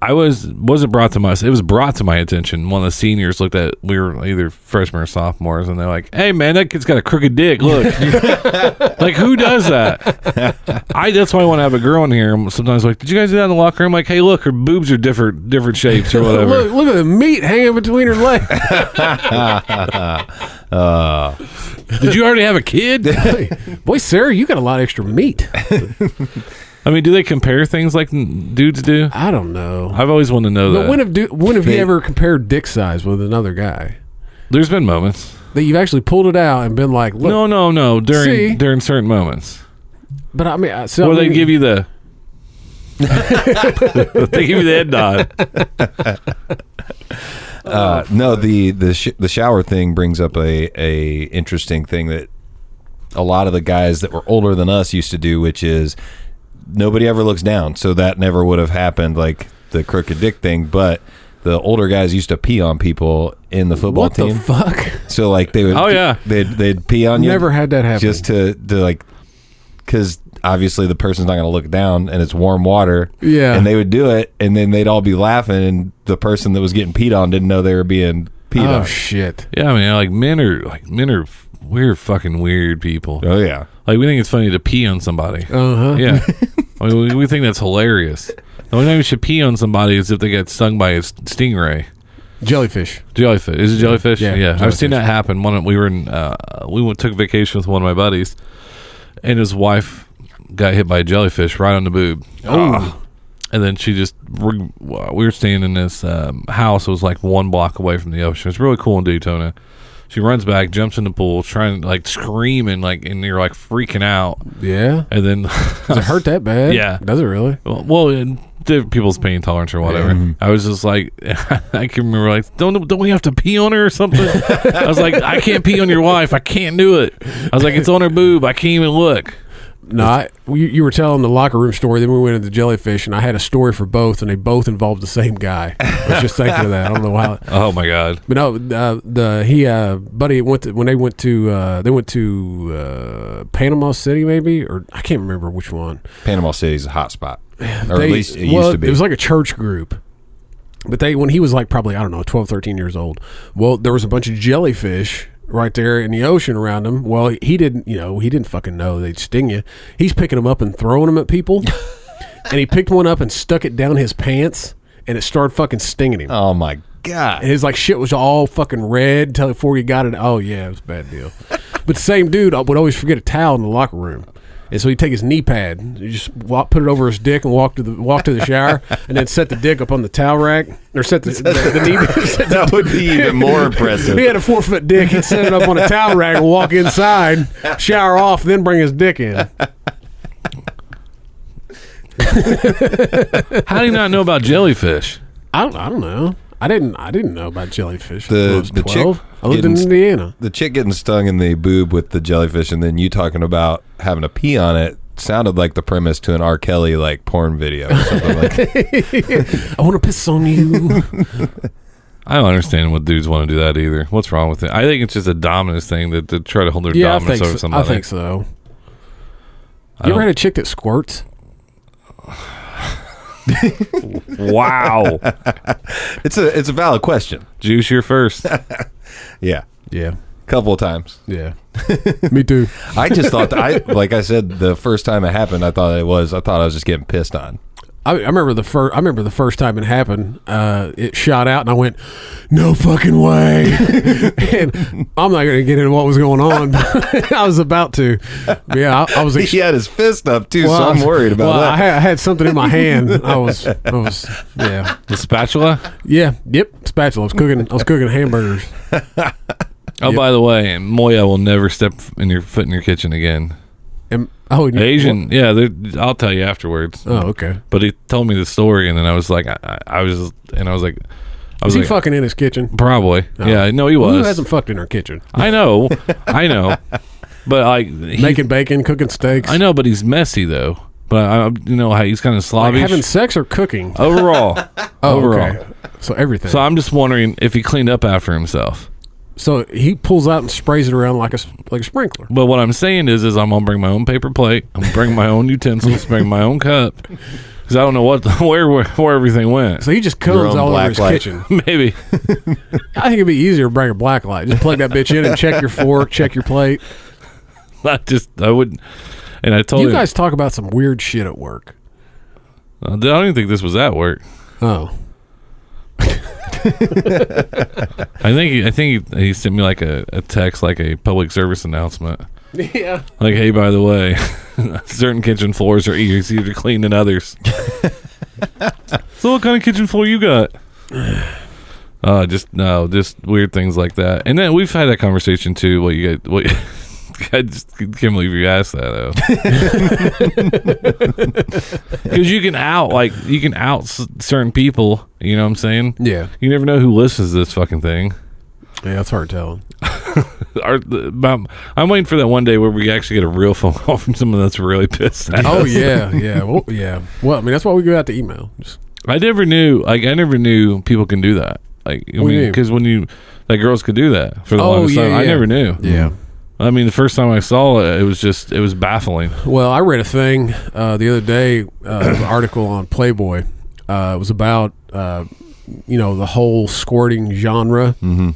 I was wasn't brought to my it was brought to my attention. One of the seniors looked at we were either freshmen or sophomores, and they're like, "Hey, man, that kid's got a crooked dick. Look, like who does that? I that's why I want to have a girl in here. I'm sometimes like, did you guys do that in the locker room? Like, hey, look, her boobs are different different shapes or whatever. Look, look at the meat hanging between her legs. Uh, did you already have a kid? Boy, Sarah, you got a lot of extra meat. I mean, do they compare things like dudes do? I don't know. I've always wanted to know But that. when have do, when have you ever compared dick size with another guy? There's been moments. That you've actually pulled it out and been like, look. no, no, no. During See? during certain moments. But I mean, I- so Or I they mean, give you the they give you the head nod. Uh, no, the the sh- the shower thing brings up a a interesting thing that a lot of the guys that were older than us used to do, which is nobody ever looks down. So that never would have happened, like the crooked dick thing. But the older guys used to pee on people in the football what team. the fuck? so like they would, Oh, yeah. they'd they'd pee on you. Never had that happen. just to to like because obviously the person's not going to look down and it's warm water Yeah. and they would do it and then they'd all be laughing and the person that was getting peed on didn't know they were being peed oh on Oh shit. Yeah, I mean, like men are like men are f- we're fucking weird people. oh yeah Like we think it's funny to pee on somebody. Uh huh. Yeah, I mean, we, we think that's hilarious. The only time you should pee on somebody is if they get stung by a s- stingray. Jellyfish. Jellyfish. Is it jellyfish? Yeah, Yeah. I've jellyfish. seen that happen. One we were in uh, we went took vacation with one of my buddies and his wife got hit by a jellyfish right on the boob. Oh. and then she just we were staying in this um, house. It was like one block away from the ocean. It's really cool in Daytona. She runs back, jumps in the pool, trying like screaming, like and you're like freaking out. Yeah. And then Does it hurt that bad? Yeah. Does it really? Well, well, people's pain tolerance or whatever. I was just like, I can remember like, don't don't we have to pee on her or something? I was like, I can't pee on your wife. I can't do it. I was like, it's on her boob. I can't even look. No, I, you, you were telling the locker room story. Then we went into the jellyfish, and I had a story for both, and they both involved the same guy. I was just thinking of that. I don't know why. Oh my god. But no, uh, the he uh, buddy went to, when they went to uh, they went to uh, Panama City maybe or I can't remember which one. Panama City's a hot spot, or They- at least it well, used to be. It was like a church group. But they when he was like probably I don't know 12 13 years old. Well, there was a bunch of jellyfish right there in the ocean around him. Well, he didn't, you know, he didn't fucking know they'd sting you. He's picking them up and throwing them at people. and he picked one up and stuck it down his pants and it started fucking stinging him. oh my god! And his like shit was all fucking red until before he got it. Oh yeah, it was a bad deal. but the same dude uh, would always forget a towel in the locker room. And so he'd take his knee pad, he just walk, put it over his dick, and walk to the walk to the shower, and then set the dick up on the towel rack, or set the, the, the knee. set the- that would be even more impressive. he had a four foot dick. He'd set it up on a towel rack and walk inside, shower off, then bring his dick in. How do you not know about jellyfish? I don't, I don't know. I didn't. I didn't know about jellyfish. The- I was the chick 12. I lived in getting- Indiana. The chick getting stung in the boob with the jellyfish, and then you talking about having to pee on it sounded like the premise to an R. Kelly like porn video or something like. that. I want to piss on you. I don't understand what dudes want to do that either. What's wrong with it? I think it's just a dominance thing that to try to hold their yeah, I dominance think. over So. I somebody. think so. I You ever don't- had a chick that squirts? wow. It's a it's a valid question. Juice, you're first. Yeah, Yeah. couple of times. Yeah. Me too. I just thought that I like I said the first time it happened, I thought it was I thought I was just getting pissed on. I, I remember the first. I remember the first time it happened. Uh, it shot out, and I went, "No fucking way!" and I'm not going to get into what was going on. but I was about to. But yeah, I, I was. Ex- He had his fist up too, well, so I I'm was- worried about well, I that. had, I had something in my hand. I was. I was. Yeah. The spatula. Yeah. Yep. Spatula. I was cooking. I was cooking hamburgers. Oh, Yep. by the way, Moya will never step in your foot in your kitchen again. Oh, and, oh, Asian, yeah. I'll tell you afterwards. Oh, okay. But he told me the story, and then I was like, I, I- was, and I was like, I Was was he like, fucking in his kitchen? probably, Oh. yeah. No, he was. Who hasn't fucked in her kitchen? I know, I know, but like Making bacon, cooking steaks. I know, but he's messy though. But I, you know how he's kind of Like having sex or cooking. overall. Oh, overall. okay. So everything. So I'm just wondering if he cleaned up after himself. So he pulls out and sprays it around like a s- like a sprinkler. But what I'm saying is, is I'm gonna bring my own paper plate. I'm gonna bring my own utensils. Bring my own cup. Because I don't know what where, where where everything went. So he just comes own all over his light. kitchen. Maybe I think it'd be easier to bring a black light. Just plug that bitch in and check your fork, check your plate. I just I wouldn't. And I told You him, guys talk about some weird shit at work. Uh, I don't even think this was at work. Oh, I think he, I think he, he sent me like a, a text, like a public service announcement. yeah. Like, hey, by the way, certain kitchen floors are easier to clean than others. so, what kind of kitchen floor you got? Uh, just no, just weird things like that. And then we've had that conversation too. What you got? What? I just can't believe you asked that though. Because you can out like you can out s- certain people. You know what I'm saying? Yeah. You never know who listens to this fucking thing. Yeah, it's hard telling. Our, the, about- I'm waiting for that one day where we actually get a real phone call from someone that's really pissed. At Oh us. yeah, yeah, well, yeah. Well, I mean that's why we go out to email. Just, I never knew. Like I never knew people can do that. Like I What do you mean, mean? because when you like girls could do that for the Oh, longest yeah, time, I never knew. yeah. I mean, the first time I saw it, it was just it was baffling. Well, I read a thing uh, the other day, uh, an article on Playboy. Uh, it was about uh, you know the whole squirting genre, mm-hmm.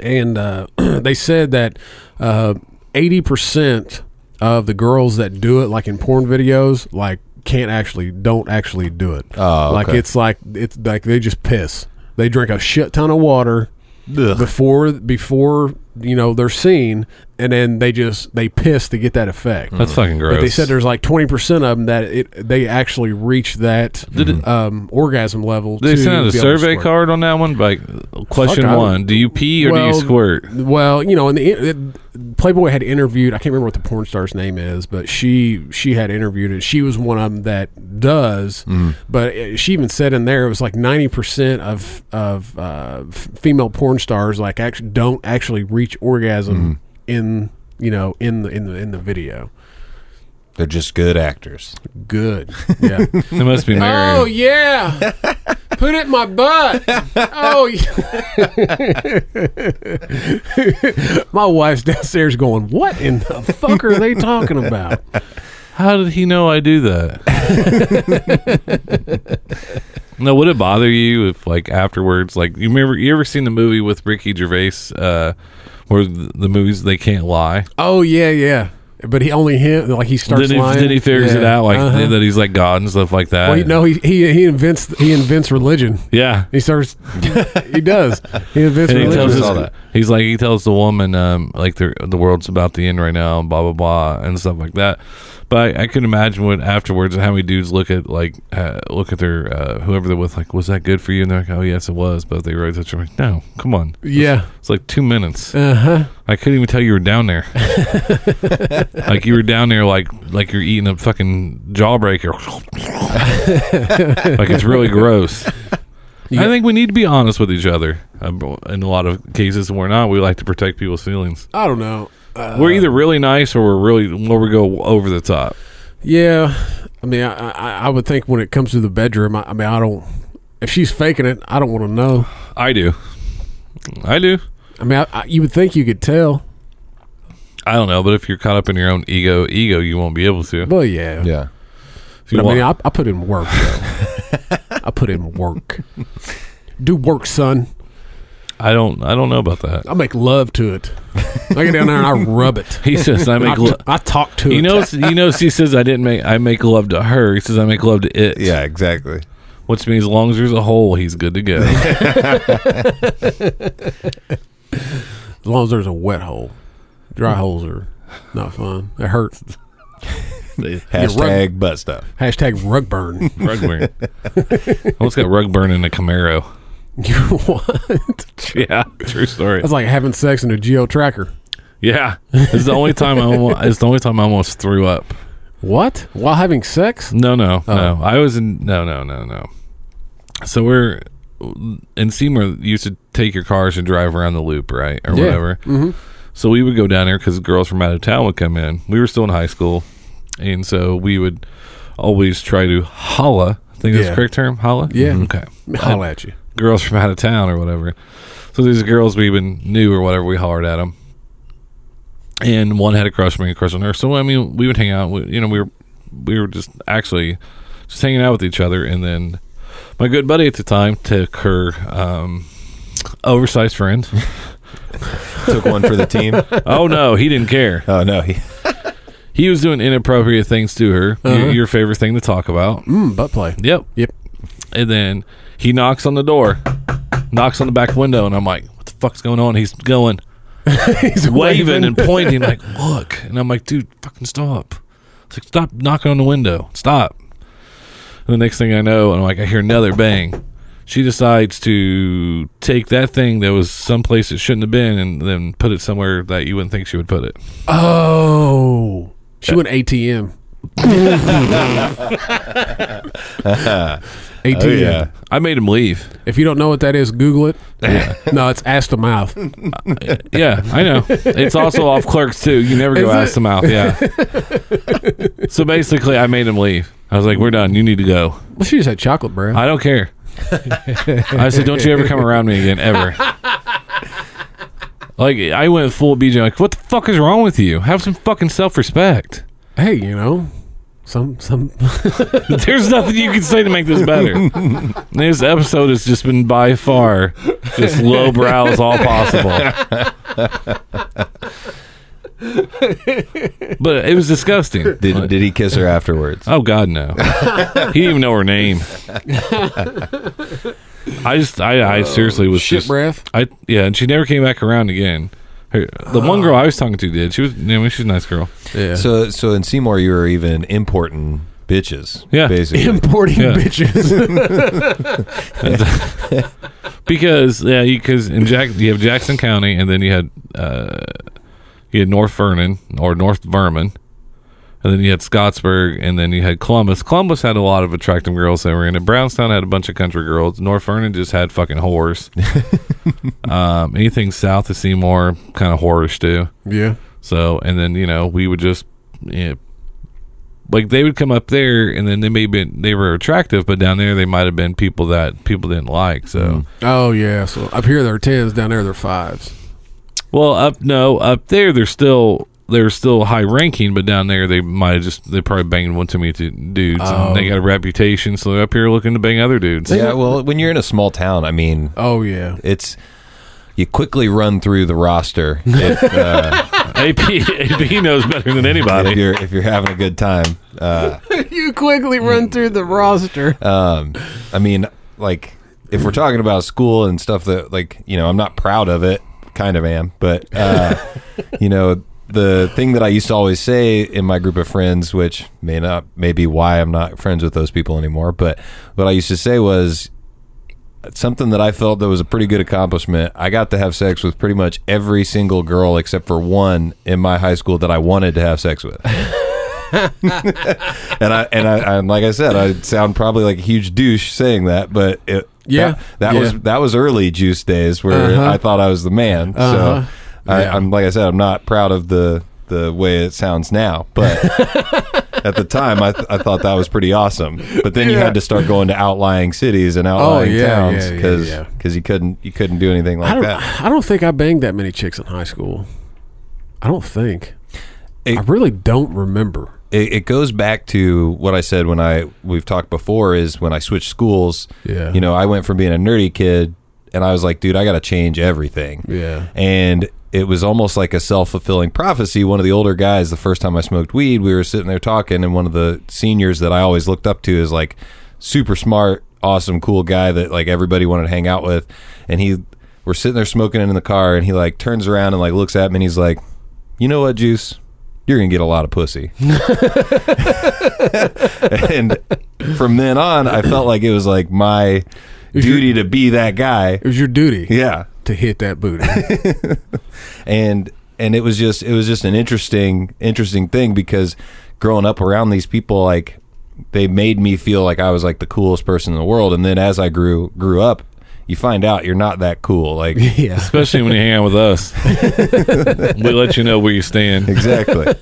and uh, they said that uh, eighty percent of the girls that do it, like in porn videos, like can't actually don't actually do it. Oh, like it's like it's like they just piss. They drink a shit ton of water Ugh. before before you know they're seen and then they just they piss to get that effect. That's fucking gross. But they said there's like twenty percent of them that it they actually reach that Did it- um, orgasm level. They to sent out a be able to survey card on that one. Like, question Fuck, one: Do you pee or do you squirt? Well, you know, and the it, Playboy had interviewed. I can't remember what the porn star's name is, but she she had interviewed it. She was one of them that does. Mm. But she even said in there it was like ninety percent of of uh, f- female porn stars like actually don't actually reach orgasm Mm. In you know in the in the in the video. They're just good actors. Good, yeah. They must be married. Oh yeah, put it in my butt. Oh, yeah. my wife's downstairs going, "What in the fuck are they talking about?" How did he know I do that? no, would it bother you if, like, afterwards, like, you remember, you ever seen the movie with Ricky Gervais, uh, where the, the movies they can't lie? Oh yeah, yeah. But he only him like he starts Then he, lying. then he figures it out, like Uh-huh. that he's like God and stuff like that. Well, he, no, he, he he invents he invents religion. yeah. He starts. he does. He invents And he tells Saw his, that. he's like he tells the woman um like the the world's about to end right now and blah blah blah and stuff like that. But I, I could imagine what afterwards how many dudes look at like uh, look at their uh, whoever they're with like was that good for you and they're like oh yes it was but they touch them like no come on yeah. it's like two minutes Uh huh. I couldn't even tell you were down there like you were down there like like you're eating a fucking jawbreaker like it's really gross. I think we need to be honest with each other. Um, in a lot of cases, we're not. We like to protect people's feelings. I don't know. Uh, we're either really nice or we're really, or we go over the top. Yeah, I mean, I, I, I would think when it comes to the bedroom, I, I mean, I don't. If she's faking it, I don't want to know. I do. I do. I mean, I, I, you would think you could tell. I don't know, but if you're caught up in your own ego, ego, you won't be able to. Well, yeah. Yeah. If you But I mean, I, I put in work. Though. I put in work. Do work, son. I don't. I don't know about that. I make love to it. I get down there and I rub it. He says I I, make. t- Lo- I talk to you it. know. He knows. He says I didn't make. I make love to her. He says I make love to it. Yeah, exactly. Which means as long as there's a hole, he's good to go. as long as there's a wet hole. Dry holes are not fun. It hurts. Hashtag butt stuff. Hashtag rug burn. rug burn. I almost got rug burn in a Camaro. what? Yeah, true story. That's like having sex in a geo tracker. Yeah, it's the only time I almost, it's the only time I almost threw up. What? While having sex? No, no, Oh. no. I was in no, no, no, no. So we're in Seymour. You used to take your cars and drive around the loop, right, or Yeah. whatever. Mm-hmm. So we would go down there because girls from out of town would come in. We were still in high school, and so we would always try to holla. I think that's the correct term, holla. Yeah. Okay. Holla at you. Girls from out of town or whatever. So these girls we even knew or whatever, we hollered at them. And one had a crush on me, a crush on her. So I mean, we would hang out. We, you know, we were we were just actually just hanging out with each other. And then my good buddy at the time took her um, oversized friend. Took one for the team. oh no, he didn't care. Oh no, he He was doing inappropriate things to her. Uh-huh. Your, your favorite thing to talk about. Mm, butt play. Yep. Yep. And then he knocks on the door, knocks on the back window, and I'm like, "What the fuck's going on?" He's going. He's waving and pointing like look and i'm like dude fucking stop it's like stop knocking on the window stop and the next thing i know i'm like i hear another bang she decides to take that thing that was someplace it shouldn't have been and then put it somewhere that you wouldn't think she would put it Oh. She went ATM. ATM. Oh yeah. i made him leave If you don't know what that is, Google it. no, it's ass to mouth. yeah i know it's also off clerks too you never go Is ass it? them out yeah so basically i made him leave i was like we're done you need to go Well, she just had chocolate bro. I don't care. I said, don't you ever come around me again, ever. Like I went full BJ. Like, what the fuck is wrong with you? Have some fucking self respect. hey, you know, some some. There's nothing you can say to make this better. this episode has just been by far just lowbrow as all possible. but it was disgusting. Did did he kiss her afterwards? Oh God, no. he didn't even know her name. I just, I, I seriously was shit just, breath. I yeah, and she never came back around again. Her, the one girl I was talking to did. She was. I mean, she's a nice girl. Yeah. So so in Seymour, you were even importing bitches. Yeah. basically. importing Yeah. bitches. Because yeah, because in Jack you have Jackson County, and then you had uh, you had North Vernon or North Vernon, and then you had Scottsburg, and then you had Columbus. Columbus had a lot of attractive girls that were in it. Brownstown had a bunch of country girls. North Vernon just had fucking whores. um, anything south of Seymour, kind of whorish too. yeah. So, and then you know we would just, you know, like they would come up there, and then they may been they were attractive, but down there they might have been people that people didn't like. So, Oh yeah. So up here they're tens, down there they're fives. well, up no, up there they're still they're still high ranking, but down there they might have just they probably banged one too many t- dudes, Oh. and they got a reputation, so they're up here looking to bang other dudes. Yeah, well, when you're in a small town, I mean, Oh yeah. it's you quickly run through the roster if, uh, AP AP knows better than if anybody. you're if you're having a good time. Uh, you quickly run through the roster. um, I mean, like if we're talking about school and stuff that like you know, I'm not proud of it. Kind of am, but uh, you know. The thing that I used to always say in my group of friends, which may not, may be why I'm not friends with those people anymore, but what I used to say was, something that I felt that was a pretty good accomplishment. I got to have sex with pretty much every single girl except for one in my high school that I wanted to have sex with. and I and I and like I said, I sound probably like a huge douche saying that, but it, Yeah. that, that Yeah. was that was early juice days where Uh-huh. I thought I was the man. Uh-huh. So I, Yeah. I'm like I said, I'm not proud of the the way it sounds now, but at the time I, th- I thought that was pretty awesome. But then you had to start going to outlying cities and oh, outlying yeah, towns yeah, yeah, because yeah. you couldn't you couldn't do anything like don't. that. I don't think I banged that many chicks in high school. I don't think. It- I really don't remember. It, it goes back to what I said when I we've talked before is when I switched schools. Yeah. You know, I went from being a nerdy kid and I was like, dude, I got to change everything. Yeah. And it was almost like a self fulfilling prophecy. One of the older guys, the first time I smoked weed, we were sitting there talking, and one of the seniors that I always looked up to is like super smart, awesome, cool guy that like everybody wanted to hang out with. And he, we're sitting there smoking in the car, and he like turns around and like looks at me, and he's like, "You know what, Juice? You're gonna get a lot of pussy." and from then on, I felt like it was like my duty to be that guy. It was your duty Yeah to hit that booty. and and it was just it was just an interesting interesting thing because growing up around these people like they made me feel like I was like the coolest person in the world and then as I grew grew up you find out you're not that cool like yeah. Especially when you hang out with us, we let you know where you stand. exactly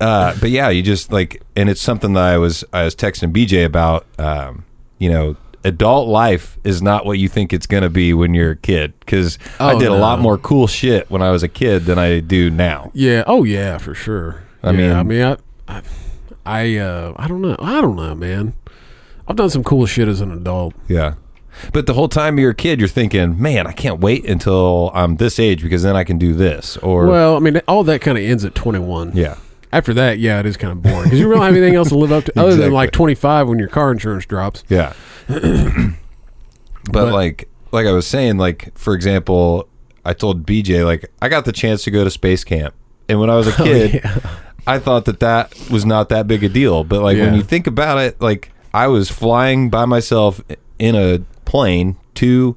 uh, but yeah you just like and it's something that I was I was texting BJ about um, you know adult life is not what you think it's going to be when you're a kid because I Oh, did a lot more cool shit when I was a kid than I do now Yeah. Oh yeah, for sure. I Yeah, mean- I mean, I, I, I, uh, I don't know. I don't know, man. I've done some cool shit as an adult. Yeah. But the whole time you're a kid, you're thinking, man, I can't wait until I'm this age because then I can do this. Or, Well, I mean, all that kind of ends at 21. yeah. After that, yeah, it is kind of boring because you don't have anything else to live up to other than like 25 when your car insurance drops. Yeah. but, like, like I was saying, like, for example, I told BJ, like, I got the chance to go to space camp. And when I was a kid, yeah. I thought that that was not that big a deal. But like when you think about it, like I was flying by myself in a plane to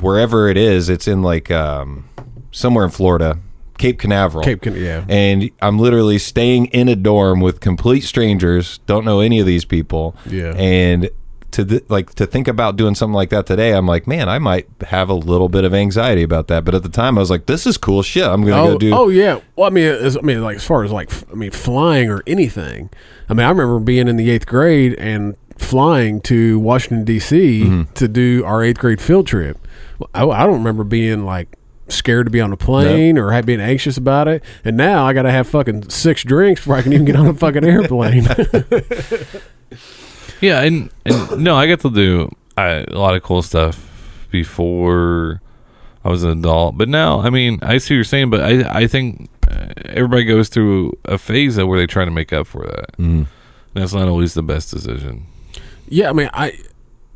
wherever it is. It's in like um, somewhere in Florida, Cape Canaveral. Cape Can- yeah. And I'm literally staying in a dorm with complete strangers. Don't know any of these people. Yeah. And to th- like to think about doing something like that today, I'm like, man, I might have a little bit of anxiety about that. But at the time, I was like, this is cool shit. I'm gonna Oh, go do. oh yeah. Well, I mean, as, I mean, like as far as like, I mean, flying or anything. I mean, I remember being in the eighth grade and flying to Washington D.C. Mm-hmm. to do our eighth grade field trip. I, I don't remember being like scared to be on a plane or ha- being anxious about it. And now I got to have fucking six drinks before I can even get on a fucking airplane. Yeah, and, and no, I got to do uh, a lot of cool stuff before I was an adult. But now, I mean, I see what you're saying, but I I think uh, everybody goes through a phase of where they try to make up for that. Mhm. That's not always the best decision. yeah, I mean, I,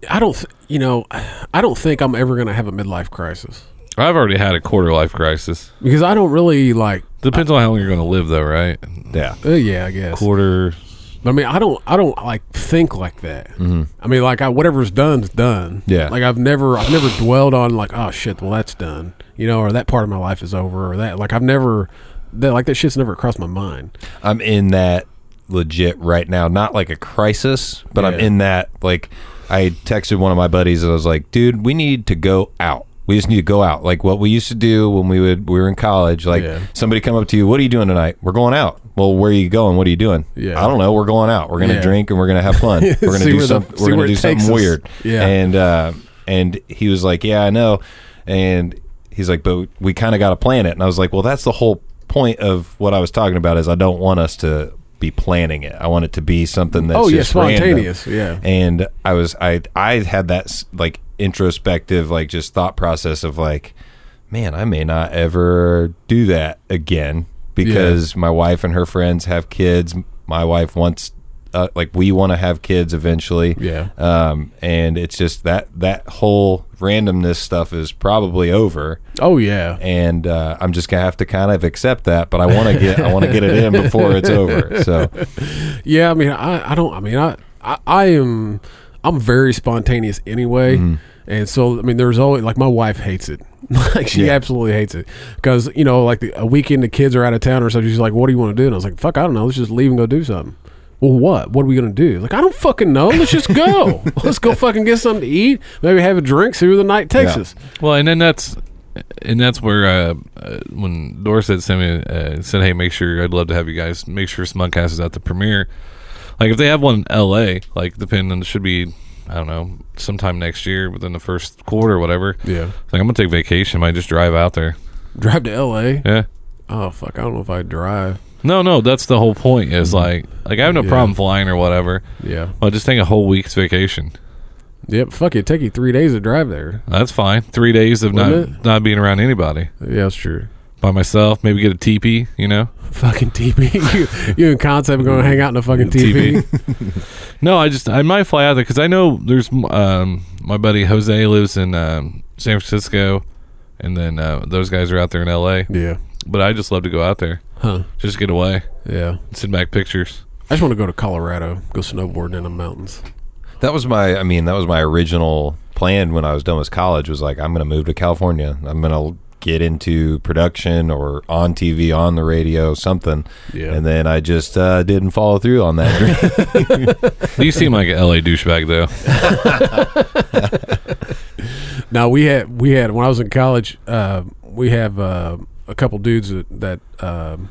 I don't, th- you know, I don't think I'm ever going to have a midlife crisis. I've already had a quarter life crisis. because I don't really like. Depends on how long you're going to live, though, right? Yeah. Uh, yeah, I guess. Quarter. But I mean, I don't, I don't like think like that. I mean, like I, whatever's done's done. Yeah. Like I've never, I've never dwelled on like, oh shit, well that's done, you know, or that part of my life is over, or that. Like I've never, that like that shit's never crossed my mind. I'm in that legit right now. Not like a crisis, but I'm in that like I texted one of my buddies and I was like, dude, we need to go out. We just need to go out. Like what we used to do when we would we were in college. Like Yeah. somebody come up to you, what are you doing tonight? We're going out. Well, where are you going? What are you doing? Yeah. I don't know. We're going out. We're gonna Yeah. drink and we're gonna have fun. We're gonna See do where the- something. see We're where gonna do takes something us. weird. Yeah. And uh, and he was like, yeah, I know. And he's like, but we kind of got to plan it. And I was like, well, that's the whole point of what I was talking about. Is I don't want us to be planning it. I want it to be something that's oh yeah, just random. spontaneous. Yeah. And I was I I had that s- like introspective like just thought process of like, man, I may not ever do that again because my wife and her friends have kids. My wife wants uh, like we want to have kids eventually. Yeah. Um, and it's just that that whole randomness stuff is probably over, Oh yeah. and uh, I'm just gonna have to kind of accept that. But I want to get I want to get it in before it's over. So Yeah, I mean, I, I don't. I mean, I, I, I am, I'm very spontaneous anyway, Mm-hmm. and so I mean, there's always like my wife hates it. like she Yeah. absolutely hates it because you know, like the, a weekend the kids are out of town or something. She's like, "What do you want to do?" And I was like, "Fuck, I don't know. Let's just leave and go do something." Well, what? What are we gonna do? Like, I don't fucking know. Let's just go. Let's go fucking get something to eat. Maybe have a drink. See where the night takes Yeah. us. Well, and then that's and that's where uh, uh, when Dorset sent me uh, said, "Hey, make sure I'd love to have you guys make sure Smugcast is at the premiere." Like if they have one in L.A., like depending on it should be I don't know sometime next year within the first quarter or whatever. Yeah. Like I'm gonna take vacation. Might just drive out there. Drive to L.A. Yeah. Oh fuck, I don't know if I drive. No, no, that's the whole point. Is mm-hmm. like like I have no Yeah. problem flying or whatever. Yeah. I'll just take a whole week's vacation. Yep. Fuck it. Take you three days to drive there. That's fine. Three days of Wouldn't not not being around anybody Yeah, that's true. By myself. Maybe get a teepee. You know. Fucking TV. you, you and concept going to hang out in a fucking TV. No, I just I might fly out there because I know there's um my buddy Jose lives in um, San Francisco, and then uh, those guys are out there in L.A. yeah. But I just love to go out there, Huh. just get away, Yeah. send back pictures. I just want to go to Colorado, go snowboarding in the mountains. That was my I mean, that was my original plan when I was done with college was like I'm going to move to California. I'm going to get into production or on TV, on the radio, something. Yeah. And then I just uh, didn't follow through on that. You seem like an L.A. douchebag though. Now we had we had when I was in college, uh, we have uh, a couple dudes that, that um,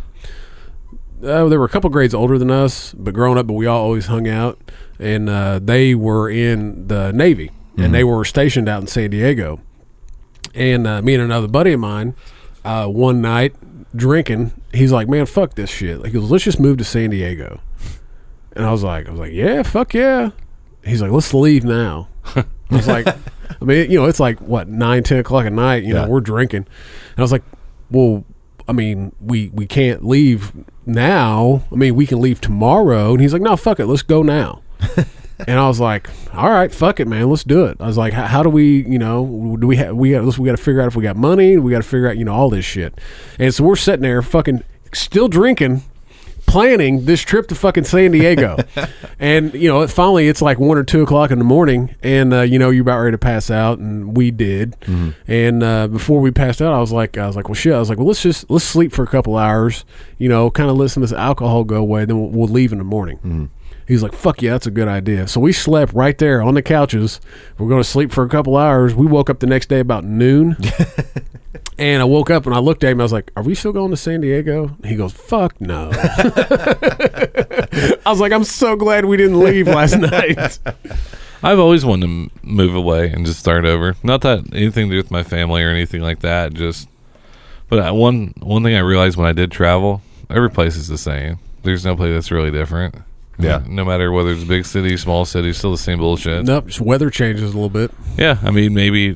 uh, they were a couple grades older than us, but growing up, but we all always hung out, and uh, they were in the Navy, and they were stationed out in San Diego, and uh, me and another buddy of mine, uh, one night drinking, he's like, "Man, fuck this shit." Like, he goes, "Let's just move to San Diego," and I was like, "I was like, yeah, fuck yeah." He's like, "Let's leave now." I was like, I mean, you know, it's like what nine, ten o'clock at night. You know, we're drinking, and I was like, well, I mean, we we can't leave now. I mean, we can leave tomorrow. And he's like, no, fuck it, let's go now. and I was like, all right, fuck it, man, let's do it. I was like, how, do we, you know, do we have we got we got to figure out if we got money. We got to figure out, you know, all this shit. And so we're sitting there, fucking, still drinking planning this trip to fucking San Diego. and, you know, finally it's like one or two o'clock in the morning and, uh, you know, you're about ready to pass out and we did. And, uh, before we passed out, I was like, I was like, well, shit. I was like, well, let's just, let's sleep for a couple hours, you know, kind of let some of this alcohol go away. Then we'll, we'll leave in the morning. He's like, fuck yeah, that's a good idea. So we slept right there on the couches. We're going to sleep for a couple hours. We woke up the next day about noon. And I woke up and I looked at him. I was like, "Are we still going to San Diego?" He goes, "Fuck no." I was like, "I'm so glad we didn't leave last night." I've always wanted to move away and just start over. Not that anything to do with my family or anything like that. Just, but one one thing I realized when I did travel, every place is the same. There's no place that's really different. Yeah. No matter whether it's a big city, small city, still the same bullshit. nope, just weather changes a little bit. Yeah, I mean, maybe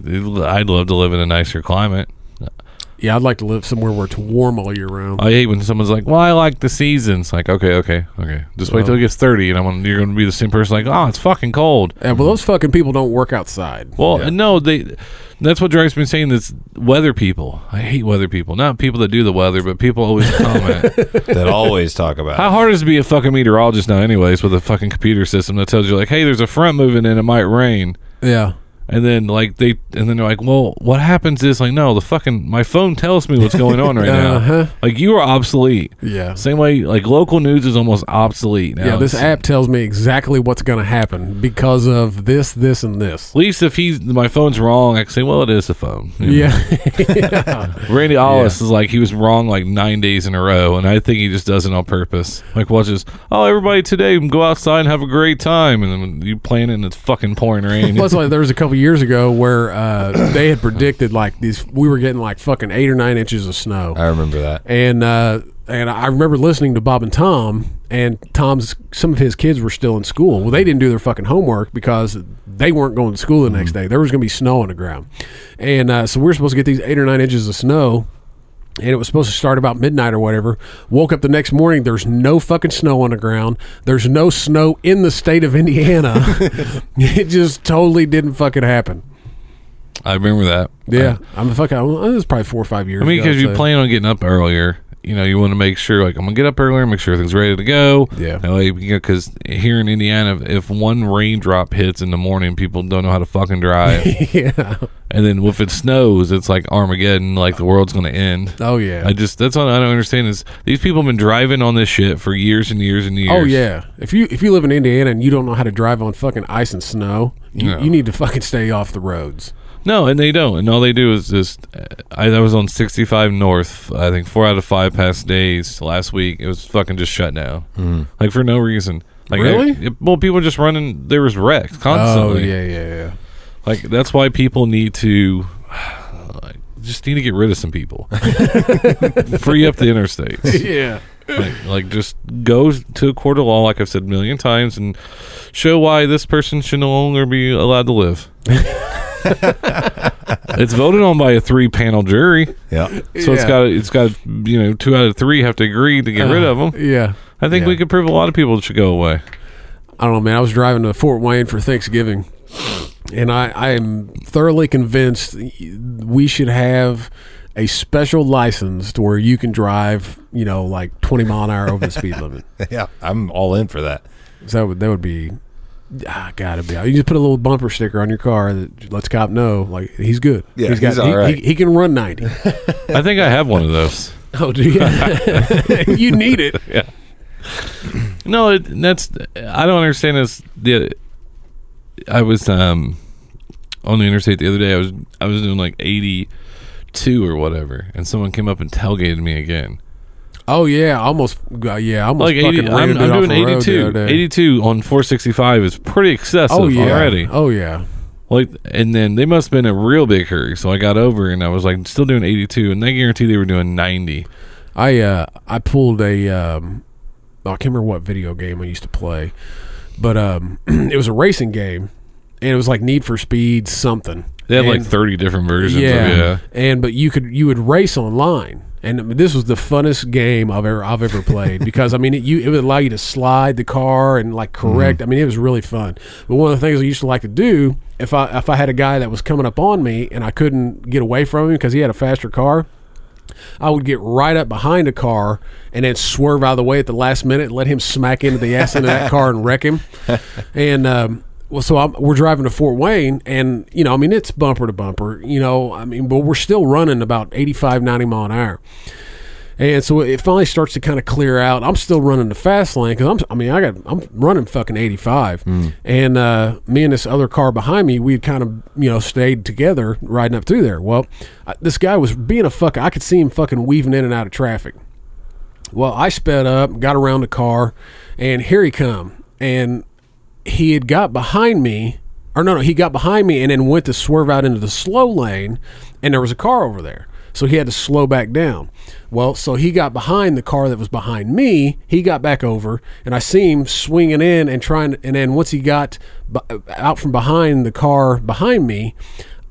I'd love to live in a nicer climate. Yeah, I'd like to live somewhere where it's warm all year round. I hate when someone's like, "Well, I like the seasons." Like, okay, okay, okay. Just wait till it gets thirty, and I'm gonna, you're going to be the same person. Like, oh, it's fucking cold. Yeah, well, those fucking people don't work outside. Well, no, they That's what drives me insane. This weather people. I hate weather people. Not people that do the weather, but people always comment. that always talk about. How hard is it to be a fucking meteorologist now, anyways, with a fucking computer system that tells you like, hey, there's a front moving in, it might rain. Yeah. And then like they, and then they're like, well, what happens is like, no, the fucking my phone tells me what's going on right Uh-huh. now. Like you are obsolete. Yeah. Same way, like local news is almost obsolete now. Yeah, this It's- app tells me exactly what's going to happen because of this, this, and this. At least if he's my phone's wrong, I can say, well, it is a phone. You know? Yeah. Randy Ollis is like he was wrong like nine days in a row, and I think he just does it on purpose. Like, watch this. Oh, everybody today go outside and have a great time, and then you plan it and it's fucking pouring rain. Plus, like there was a couple years ago where uh, they had predicted like these, we were getting like fucking eight or nine inches of snow, I remember that. and uh, and I remember listening to Bob and Tom, and Tom's some of his kids were still in school. Well, they didn't do their fucking homework because they weren't going to school the next day. There was going to be snow on the ground, and uh, so we're supposed to get these eight or nine inches of snow. And it was supposed to start about midnight or whatever. Woke up the next morning. There's no fucking snow on the ground. There's no snow in the state of Indiana. it just totally didn't fucking happen. I remember that. Yeah, I'm fucking. It was probably four or five years. I mean, because you say. plan on getting up earlier. You know, you want to make sure, like, I'm gonna get up earlier, make sure everything's ready to go. Yeah. Because here in Indiana, if- if one raindrop hits in the morning, people don't know how to fucking drive. yeah. and then if it snows, it's like Armageddon, like the world's gonna end. Oh yeah. I just that's what I don't understand is these people have been driving on this shit for years and years and oh, years. Oh yeah. If you if you live in Indiana and you don't know how to drive on fucking ice and snow, you, No. you need to fucking stay off the roads. No, and they don't. And all they do is just. Uh, I, I was on 65 North. I think four out of five past days last week. It was fucking just shut down, mm. like for no reason. Like Really? Well, people were just running. There was wrecks constantly. Oh constantly. yeah, yeah, yeah. Like that's why people need to. Like, just need to get rid of some people. Free up the interstates. Yeah. Like, like just go to a court of law, like I've said a million times, and show why this person should no longer be allowed to live. it's voted on by a three-panel jury, Yeah. so it's Yeah. got it's got you know two out of three have to agree to get rid uh, of them. Yeah. I think yeah. we could prove a lot of people should go away. I don't know, man. I was driving to Fort Wayne for Thanksgiving, and I, I am thoroughly convinced we should have a special license to where you can drive, you know, like 20 mile an hour over the speed limit. Yeah. I'm all in for that. So that would, that would be, ah, gotta be. You just put a little bumper sticker on your car that lets cop know, like, he's good. Yeah, he's, got, he's he, all right. he, he can run 90. I think I have one of those. oh, do you? you need it. Yeah. No, it, that's I don't understand this. The I was um on the interstate the other day. I was I was doing like eighty two or whatever, and someone came up and tailgated me again. Oh, yeah. Almost, uh, yeah. Almost Like 80, ran I'm, I'm doing the 82. 82 on 465 is pretty excessive Oh, yeah. already. Oh, yeah. Like, and then they must have been in a real big hurry. So I got over and I was like, still doing 82, and they guarantee they were doing 90. I uh I pulled a um I can't remember what video game I used to play, but um it was a racing game, and it was like Need for Speed something. They had like 30 different versions yeah, of it. Yeah. and but you could you would race online. And this was the funnest game I've ever I've ever played because I mean it, you it would allow you to slide the car and like correct. I mean it was really fun. But one of the things I used to like to do if I if I had a guy that was coming up on me and I couldn't get away from him because he had a faster car, I would get right up behind a car and then swerve out of the way at the last minute and let him smack into the ass end of that car and wreck him. And um, well, so I'm, we're driving to Fort Wayne, and you know, I mean, it's bumper to bumper. You know, I mean, but we're still running about 85, 90 mile an hour. And so it finally starts to kind of clear out. I'm still running the fast lane because I'm. I mean, I got. I'm running fucking 85, and uh, me and this other car behind me, we had kind of you know stayed together riding up through there. Well, I, this guy was being a fuck. I could see him fucking weaving in and out of traffic. Well, I sped up, got around the car, and here he come. And he had got behind me, or no, no, he got behind me and then went to swerve out into the slow lane, and there was a car over there. So he had to slow back down. Well, so he got behind the car that was behind me. He got back over, and I see him swinging in and trying. And then once he got out from behind the car behind me,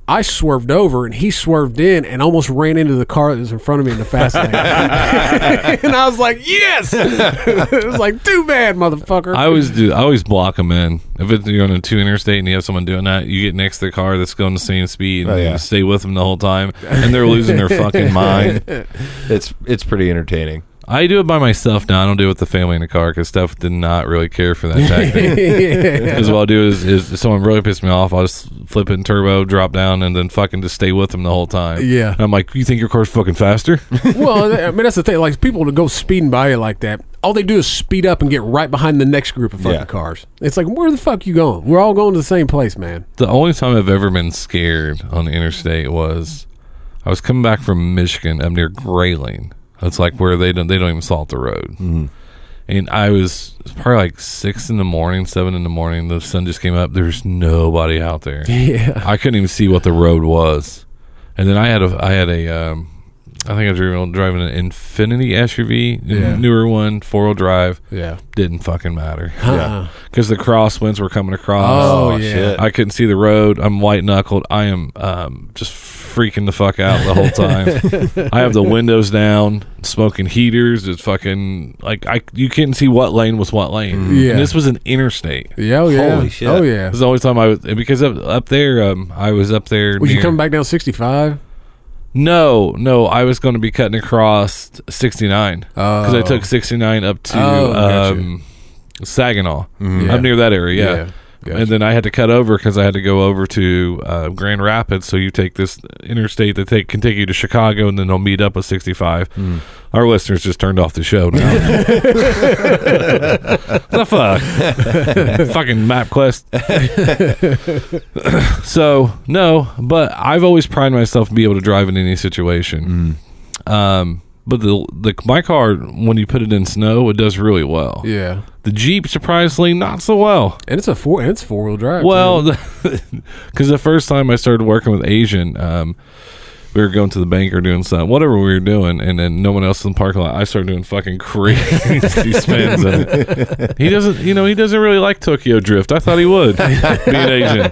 I swerved over and he swerved in and almost ran into the car that was in front of me in the fast lane. and I was like, yes. it was like, too bad, motherfucker. I always do. I always block them in. If it's, you're on a two interstate and you have someone doing that, you get next to the car that's going the same speed and Oh, yeah. you stay with them the whole time, and they're losing their fucking mind. It's it's pretty entertaining. I do it by myself now. I don't do it with the family in the car because Steph did not really care for that tactic. Because what I'll do is, is if someone really pissed me off, I'll just flip it in turbo, drop down, and then fucking just stay with them the whole time. Yeah. And I'm like, you think your car's fucking faster? well, I mean, that's the thing. Like, people to go speeding by you like that, all they do is speed up and get right behind the next group of fucking Yeah. cars. It's like, where the fuck you going? We're all going to the same place, man. the only time I've ever been scared on the interstate was I was coming back from Michigan up near Grayling. That's like where they don't they don't even salt the road. Mm-hmm. And I was probably like six in the morning, seven in the morning. The sun just came up. There's nobody out there. Yeah. I couldn't even see what the road was. And then I had a I had a um, I think I was driving, driving an Infiniti SUV, Yeah. newer one, four wheel drive. Yeah. Didn't fucking matter Uh-uh. because the crosswinds were coming across. Oh, Oh, yeah. shit. I couldn't see the road. I'm white knuckled. I am um, just freaking the fuck out the whole time. I have the windows down, smoking heaters. It's fucking like I you couldn't see what lane was what lane. Yeah. And this was an interstate. Yeah, oh, yeah. Holy shit. Oh, yeah. This is the only time I was because up, up there. Um, I was up there. Was you near- coming back down 65? No, no. I was going to be cutting across 69 because I Oh. took 69 up to Oh, um, Saginaw, Yeah. up near that area. Yeah. Yeah, gotcha. And then I had to cut over because I had to go over to uh, Grand Rapids. So you take this interstate that take, can take you to Chicago, and then they'll meet up with 65. Hmm. Our listeners just turned off the show now. the fuck? Fucking MapQuest. so, no, but I've always prided myself to be able to drive in any situation. Um, but the, the my car, when you put it in snow, it does really well. Yeah. The Jeep, surprisingly, not so well. And it's a four and it's four wheel drive. Well, because the first time I started working with Asian, um, we were going to the bank or doing something, whatever we were doing, and then no one else in the parking lot. I started doing fucking crazy spins. And he doesn't, you know, he doesn't really like Tokyo Drift. I thought he would, being Asian.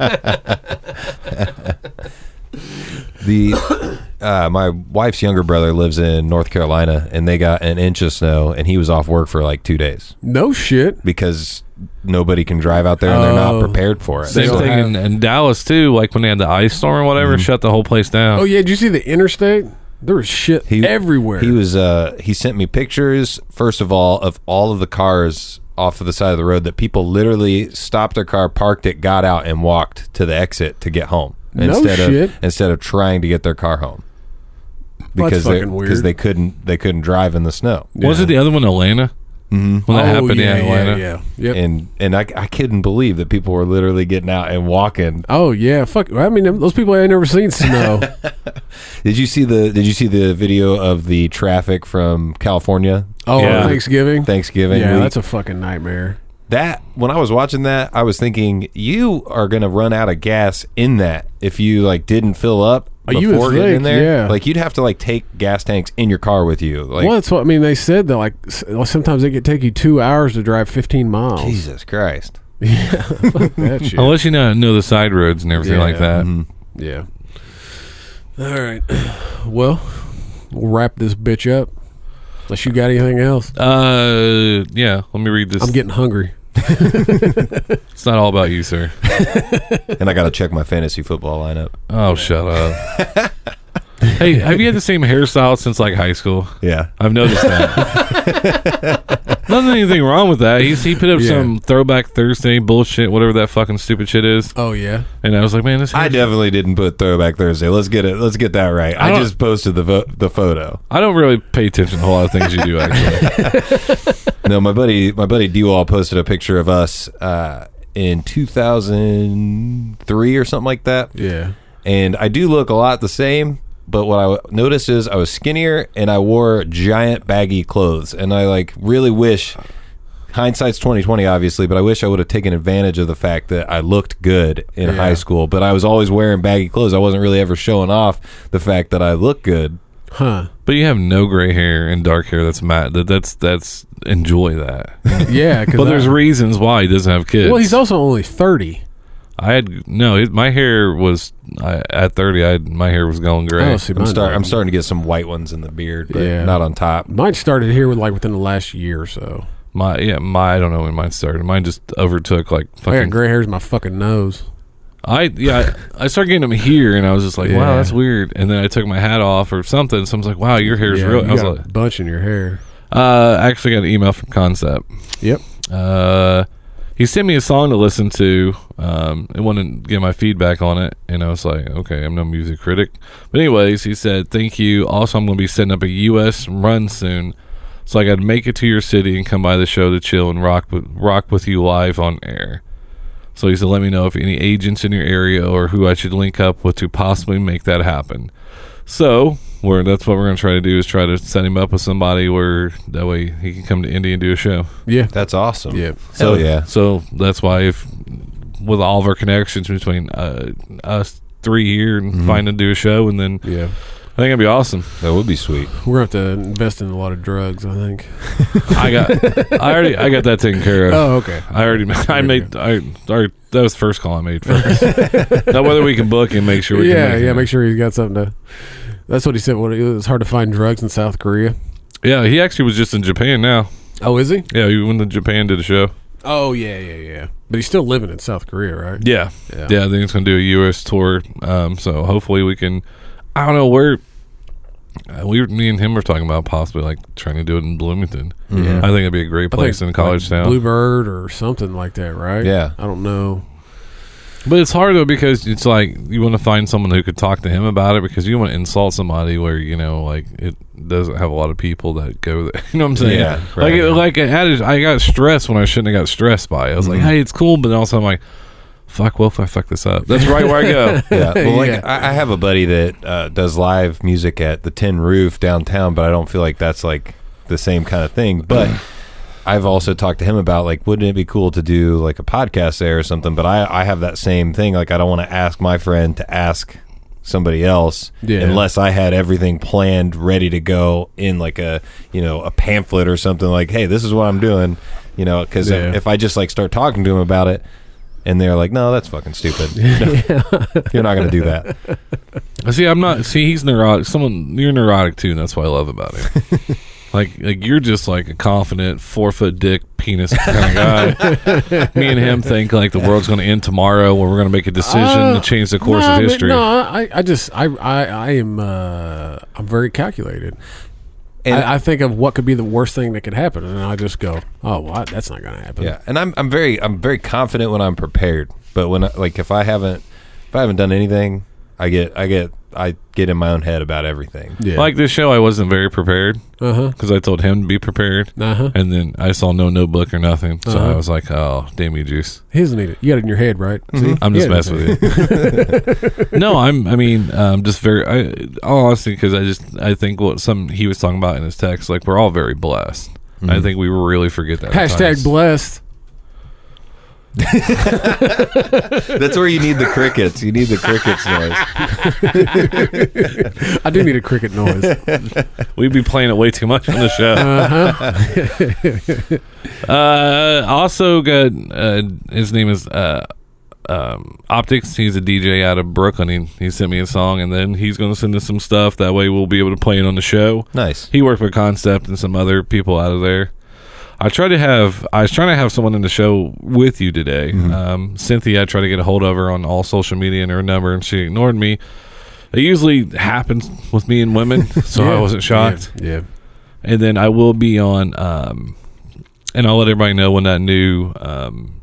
The uh, my wife's younger brother lives in North Carolina, and they got an inch of snow, and he was off work for like two days no shit. because nobody can drive out there, and they're not Oh. prepared for it. Same don't thing in, in Dallas too. Like when they had the ice storm or whatever, shut the whole place down. Oh, yeah. Did you see the interstate? There was shit He- everywhere. He was uh he sent me pictures first of all of all of the cars off of the side of the road that people literally stopped their car, parked it, got out and walked to the exit to get home No instead shit. of instead of trying to get their car home. That's Because they fucking because they couldn't they couldn't drive in the snow. Was it the other one, Atlanta? Mm-hmm. When that oh, happened yeah, in Atlanta. Yeah, yeah. Yep. And and I, I couldn't believe that people were literally getting out and walking. oh, yeah. Fuck. I mean, those people ain't never seen snow. Did you see the Did you see the video of the traffic from California Oh, Yeah. Thanksgiving? Thanksgiving? yeah, week? that's a fucking nightmare. That when I was watching that, I was thinking you are gonna run out of gas in that if you like didn't fill up Oh, you before would getting in there. yeah. Like you'd have to like take gas tanks in your car with you. Like well, that's what I mean. They said that like s- sometimes it could take you two hours to drive 15 miles. Jesus Christ. That shit. Unless you know, know the side roads and everything Yeah. like that. Mhm. Yeah. All right. Well, we'll wrap this bitch up. Unless you got anything else. Uh, yeah. Let me read this. I'm getting hungry. it's not all about you, sir. And I got to check my fantasy football lineup. Oh, shut up. hey, have you had the same hairstyle since like high school? Yeah. I've noticed that. Nothing anything wrong with that. He's, he put up Yeah. some throwback Thursday bullshit, whatever that fucking stupid shit is. Oh yeah. And I was like, man, this I hair- definitely didn't put Throwback Thursday. Let's get it. Let's get that right. I I, don't- just posted the vo- the photo. I don't really pay attention to a whole lot of things you do, actually. No, my buddy, my buddy Dewall posted a picture of us uh, in 2003 or something like that. Yeah. and I do look a lot the same. But what I noticed is I was skinnier and I wore giant baggy clothes, and I like really wish. Hindsight's twenty twenty, obviously, but I wish I would have taken advantage of the fact that I looked good in Yeah. high school. But I was always wearing baggy clothes. I wasn't really ever showing off the fact that I look good. Huh. but you have no gray hair and dark hair. That's matte. That, that's that's enjoy that. yeah But there's reasons why he doesn't have kids. well, he's also only 30. I had no. It, my hair was I, at thirty. I had, my hair was going gray. Oh, see, I'm mine start. I'm starting to get some white ones in the beard, but Yeah. not on top. Mine started here with like within the last year or so. my yeah, my I don't know when mine started. Mine just overtook like fucking I got gray hairs in my fucking nose. I yeah, I, I started getting them here, and I was just like, Yeah. wow, that's weird. And then I took my hat off or something. Someone's like, wow, your hair's yeah, real. you I was got like, a bunch in your hair. uh, I actually got an email from Concept. Yep. Uh, he sent me a song to listen to um, and wanted to get my feedback on it. And I was like, okay, I'm no music critic. But, anyways, he said, thank you. Also, I'm going to be setting up a U.S. run soon. So I got to make it to your city and come by the show to chill and rock with, rock with you live on air. So he said, let me know if any agents in your area or who I should link up with to possibly make that happen. So we're, that's what we're going to try to do is try to set him up with somebody where that way he can come to Indy and do a show. Yeah. That's awesome. Yeah. So Hell yeah. So that's why if with all of our connections between uh, us three here and Mm-hmm. find to do a show, and then Yeah. I think it'd be awesome. That would be sweet. We're going to have to invest in a lot of drugs, I think. I got, I already, I got that taken care of. Oh, okay. I already, made I made, I, I, that was the first call I made first. now whether we can book and make sure we yeah, can, make yeah. it. Make sure he's got something to. That's what he said. What it was hard to find drugs in South Korea. Yeah, he actually was just in Japan now. Oh, is he? Yeah, he went to Japan did a show. Oh, yeah, yeah, yeah. But he's still living in South Korea, right? Yeah, Yeah. yeah. I think he's going to do a U.S. tour. Um, so hopefully we can. I don't know where. Uh, we, were, me and him were talking about possibly like trying to do it in Bloomington. Yeah. I think it'd be a great I place think, in College like, Town. Bluebird or something like that, right? Yeah. I don't know. But it's hard though because it's like you want to find someone who could talk to him about it because you want to insult somebody where you know like it doesn't have a lot of people that go there. You know what I'm saying? Yeah, Like it, like I had I got stressed when I shouldn't have got stressed by it. I was Mm-hmm. like, hey, it's cool, but also I'm like, fuck, Well, if I fuck this up? That's right where I go. Yeah. Well, like Yeah. I, I have a buddy that uh, does live music at the Tin Roof downtown, but I don't feel like that's like the same kind of thing. But I've also talked to him about like, wouldn't it be cool to do like a podcast there or something? But I, I have that same thing. Like, I don't want to ask my friend to ask somebody else Yeah. unless I had everything planned, ready to go in like a you know a pamphlet or something. Like, hey, this is what I'm doing. You know, because Yeah. if I just like start talking to him about it. And they're like, "No, that's fucking stupid. You're not going to do that." See, I'm not. See, he's neurotic. Someone you're neurotic too, and that's what I love about him. Like, like you're just like a confident four foot dick penis kind of guy. Me and him think like the world's going to end tomorrow, or we're going to make a decision Uh, to change the course no, of history. No, I, I just, I, I, I am, uh, I'm very calculated. And- I, I think of what could be the worst thing that could happen, and I just go, "Oh, well, that's not going to happen." Yeah, and I'm I'm very I'm very confident when I'm prepared. But when like if I haven't if I haven't done anything, I get I get I get in my own head about everything. yeah. Like this show, I wasn't very prepared huh, because I told him to be prepared, uh huh. and then I saw no notebook or nothing, so Uh-huh. I was like, "Oh, damn you, juice." He doesn't need it. You got it in your head, right? See? I'm just Yeah, messing with you. no, I'm. I mean, um, just very. I, all honestly, because I just I think what some he was talking about in his text, like we're all very blessed. I think we really forget that. at Hashtag times. blessed. That's where you need the crickets. You need the crickets noise. I do need a cricket noise. We'd be playing it way too much on the show. Uh-huh. uh, also got uh, his name is uh, um, Optics. He's a DJ out of Brooklyn. He, he sent me a song, and then he's going to send us some stuff. That way, we'll be able to play it on the show. Nice. He worked with Concept and some other people out of there. I tried to have. I was trying to have someone in the show with you today. Um, Cynthia, I tried to get a hold of her on all social media and her number, and she ignored me. It usually happens with me and women, so I wasn't shocked. Yeah. yeah. And then I will be on, um, and I'll let everybody know when that new um,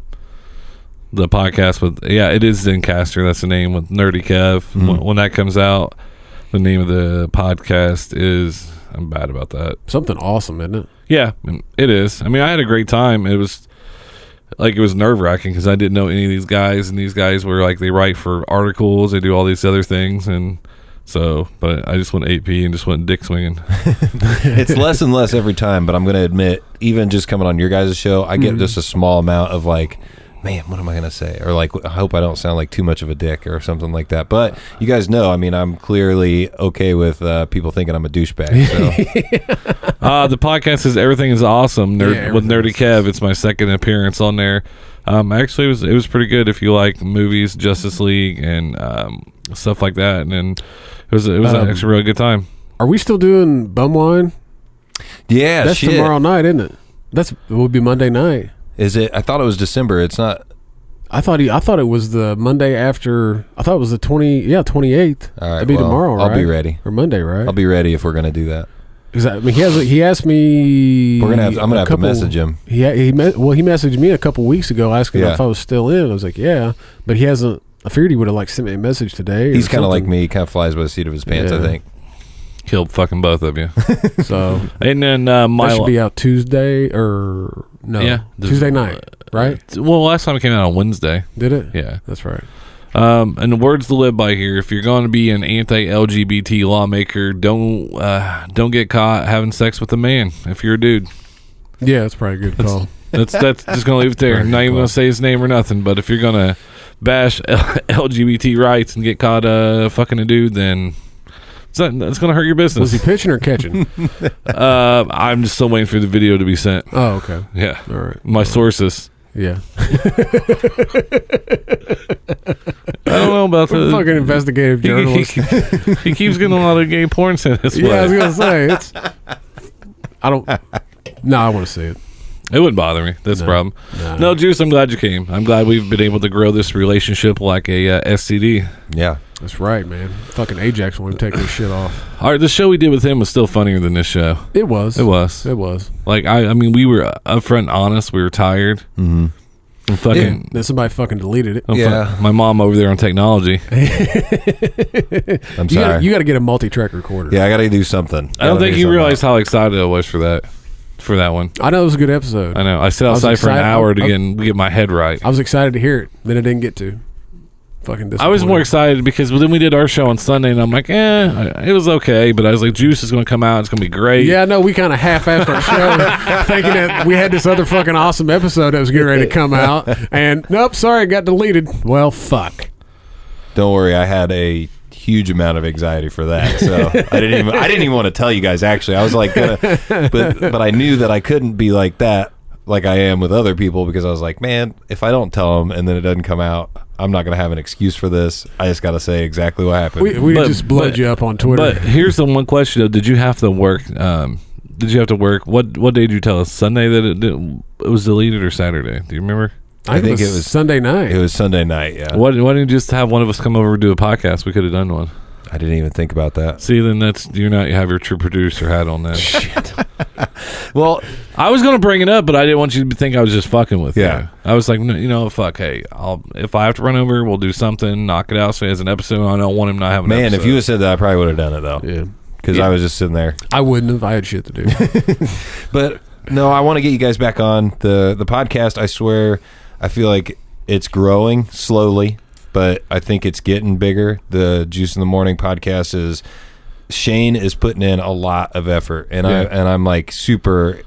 the podcast with yeah, it is Zencastr. That's the name with Nerdy Kev. When, when that comes out, the name of the podcast is. I'm bad about that. Something awesome, isn't it? Yeah, it is. I mean, I had a great time. It was like it was nerve wracking because I didn't know any of these guys, and these guys were like they write for articles, they do all these other things, and so. But I just went AP and just went dick swinging. It's less and less every time, but I'm going to admit, even just coming on your guys' show, I get mm-hmm. just a small amount of like, man, what am I going to say? Or like, I hope I don't sound like too much of a dick or something like that. But you guys know, I mean, I'm clearly okay with uh, people thinking I'm a douchebag. So Uh, the podcast is everything is awesome. Nerd, Yeah, with Nerdy Kev, it's my second appearance on there. Um, actually, it was it was pretty good if you like movies, Justice League, and um, stuff like that. And then it was it was Um, actually a really good time. Are we still doing bum wine? Yeah, That's shit. tomorrow night, isn't it? That's it would be Monday night. Is it? I thought it was December. It's not. I thought he. I thought it was the Monday after. I thought it was the twenty. Yeah, twenty eighth. All right, That'd be well, tomorrow, I'll right? be ready. Or Monday, right? I'll be ready if we're gonna do that. Because I mean, he has. He asked me. We're gonna have. I'm gonna have couple- to message him. He he me- well he messaged me a couple weeks ago asking Yeah. if I was still in. I was like, yeah, but he hasn't. I figured he would have like sent me a message today. He's kind of like me. He kind of flies by the seat of his pants. I think. Killed fucking both of you. So and then uh, my that should be out Tuesday or no? Yeah. Tuesday night, right? well, last time it came out on Wednesday. Did it? Yeah. that's right. Um, and the words to live by here: if you're going to be an anti-LGBT lawmaker, don't uh, don't get caught having sex with a man. If you're a dude, Yeah, that's probably a good call. that's that's just gonna leave it there. Not even gonna say his name or nothing. But if you're gonna bash L- LGBT rights and get caught uh, fucking a dude, then it's, not, it's gonna hurt your business. Was he pitching or catching? uh, I'm just still waiting for the video to be sent. oh, okay. Yeah, All right. my sources. Yeah. I don't know about the Fucking investigative He, he, journalist. he keeps getting a lot of gay porn sent his way. yeah, I was gonna say it's. I don't. No, I want to see it. It wouldn't bother me. That's the No. problem. No. No, Juice, I'm glad you came. I'm glad we've been able to grow this relationship like a uh, STD. Yeah. That's right, man. Fucking Ajax won't even take this shit off. All right, the show we did with him was still funnier than this show. It was. It was. It was. Like I, I mean, we were upfront and honest. We were tired. Mm-hmm. And fucking, Then somebody fucking deleted it. I'm fu- Yeah. my mom over there on technology. I'm You sorry. gotta, you got to get a multi-track recorder. yeah, I got to do something. I don't think you something realized how excited I was for that, for that one. I know it was a good episode. I know. I sat I outside for an hour to I- get get my head right. I was excited to hear it. Then I didn't get to. Fucking. I was more excited because then we did our show on Sunday, and I'm like, eh, it was okay. But I was like, Juice is going to come out. It's going to be great. Yeah, no, we kind of half-assed our show, thinking that we had this other fucking awesome episode that was getting ready to come out, and nope, sorry, it got deleted. Well, fuck. Don't worry, I had a huge amount of anxiety for that. So I didn't even I didn't even want to tell you guys actually. I was like gonna, but but I knew that I couldn't be like that like I am with other people because I was like, man, if I don't tell them and then it doesn't come out, I'm not going to have an excuse for this. I just got to say exactly what happened. We, we But- just blowed but- you up on Twitter. But here's the one question: though. Did you have to work? Um, did you have to work? What what day did you tell us? Sunday that it, did- it was deleted or Saturday? Do you remember? I think, it was Sunday night. it was Sunday night, yeah. Why, why didn't you just have one of us come over and do a podcast? We could have done one. I didn't even think about that. See, then that's you're not you have your true producer hat on that. Well, I was gonna bring it up, but I didn't want you to think I was just fucking with Yeah. you. I was like, no, you know, fuck. Hey, I'll if I have to run over, we'll do something, knock it out. So he has an episode, I don't want him not having. an man, if you had said that, I probably would have done it though. yeah, Because Yeah. I was just sitting there. I wouldn't have. I had shit to do. But no, I want to get you guys back on the the podcast. I swear, I feel like it's growing slowly, but I think it's getting bigger. The Juice in the Morning podcast is Shane is putting in a lot of effort, and I and I'm like super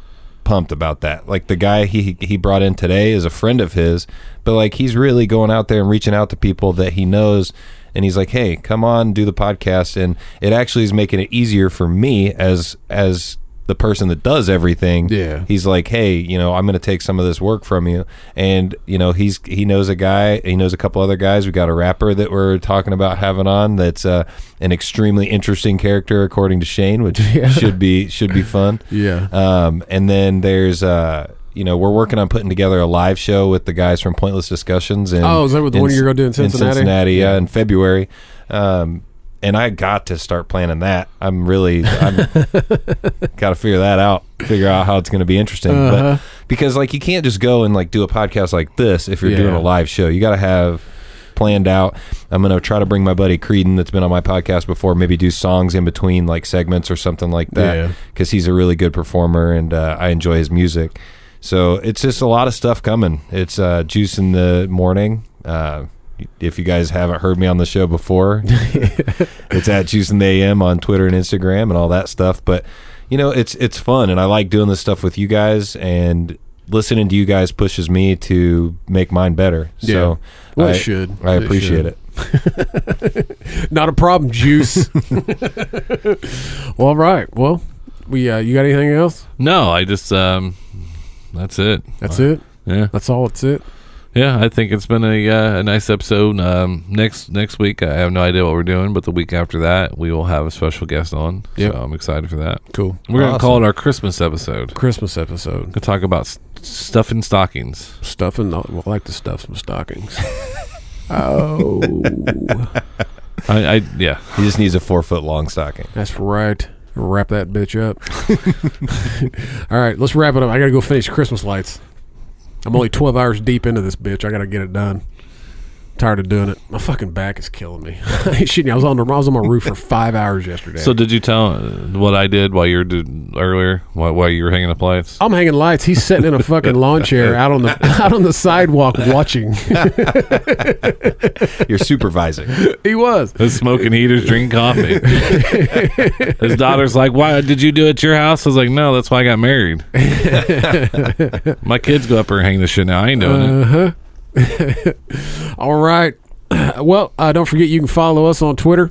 pumped about that. Like the guy he he brought in today is a friend of his, but like he's really going out there and reaching out to people that he knows and he's like, "Hey, come on, do the podcast." And it actually is making it easier for me as as the person that does everything. Yeah. He's like, "Hey, you know, I'm going to take some of this work from you." And, you know, he's he knows a guy, he knows a couple other guys. We got a rapper that we're talking about having on that's uh, an extremely interesting character according to Shane, which Yeah. should be should be fun. yeah. Um, and then there's, uh, you know, we're working on putting together a live show with the guys from Pointless Discussions. And Oh, is that what the one you're gonna do in Cincinnati? Cincinnati, yeah, Yeah. in February. Um, and I got to start planning that. I'm really, I'm got to figure that out. Figure out how it's going to be interesting. Uh-huh. But because like you can't just go and like do a podcast like this if you're Yeah. doing a live show. You got to have planned out. I'm going to try to bring my buddy Creedon that's been on my podcast before, maybe do songs in between like segments or something like that because he's a really good performer and uh, I enjoy his music. So it's just a lot of stuff coming. It's uh, Juice in the Morning. Uh, if you guys haven't heard me on the show before, it's at Juice in the AM on Twitter and Instagram and all that stuff. But you know, it's it's fun and I like doing this stuff with you guys and listening to you guys pushes me to make mine better. So Well, it I, should. I It appreciate should. it. Not a problem, Juice. well, all right. Well, we. Uh, you got anything else? no, I just um, that's it. That's it. Yeah, That's all. That's it. Yeah, I think it's been a uh, a nice episode. Um, next next week, I have no idea what we're doing, but the week after that, we will have a special guest on. Yep. So I'm excited for that. Cool. We're gonna call it our Christmas episode. Christmas episode. Gonna talk about s- stuffing stockings. Stuffing. Well, I like to stuff some stockings. oh, I, I yeah. He just needs a four foot long stocking. that's right. Wrap that bitch up. All right, let's wrap it up. I gotta go finish Christmas lights. I'm only 12 hours deep into this bitch. I gotta get it done. Tired of doing it. My fucking back is killing me. I ain't shitting you. I was on the I was on my roof for five hours yesterday. So did you tell uh, what I did while you were did earlier? While, while you were hanging up lights? I'm hanging lights. He's sitting in a fucking lawn chair out on the out on the sidewalk watching. You're supervising. he was. His smoking heaters, drinking coffee. His daughter's like, "Why did you do it at your house?" I was like, "No, that's why I got married." My kids go up there and hang this shit now. I ain't doing it. All right. Well, uh, don't forget you can follow us on Twitter.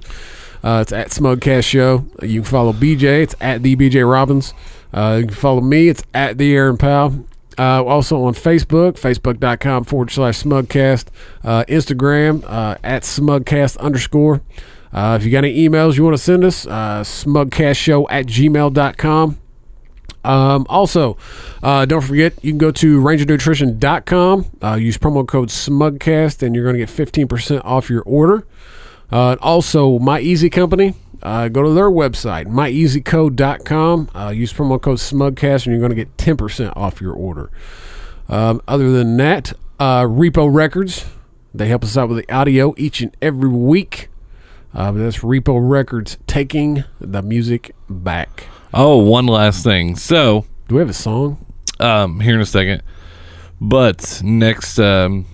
Uh, it's at Smugcast Show. You can follow BJ. It's at the BJ Robbins. Uh, you can follow me. It's at the Aaron Powell. Uh, also on Facebook, facebook.com forward slash smugcast. Uh, Instagram, uh, at smugcast underscore. Uh, if you got any emails you want to send us, uh, smugcastshow at gmail.com. Um, also, uh, don't forget, you can go to rangernutrition.com, uh, use promo code SMUGCAST, and you're going to get 15% off your order. Uh, also, My Easy Company, uh, go to their website, myeasycode.com, uh, use promo code SMUGCAST, and you're going to get 10% off your order. Um, other than that, uh, Repo Records, they help us out with the audio each and every week. Uh, that's Repo Records taking the music back. Oh, one last thing. So, Do we have a song? um, here in a second, but next um,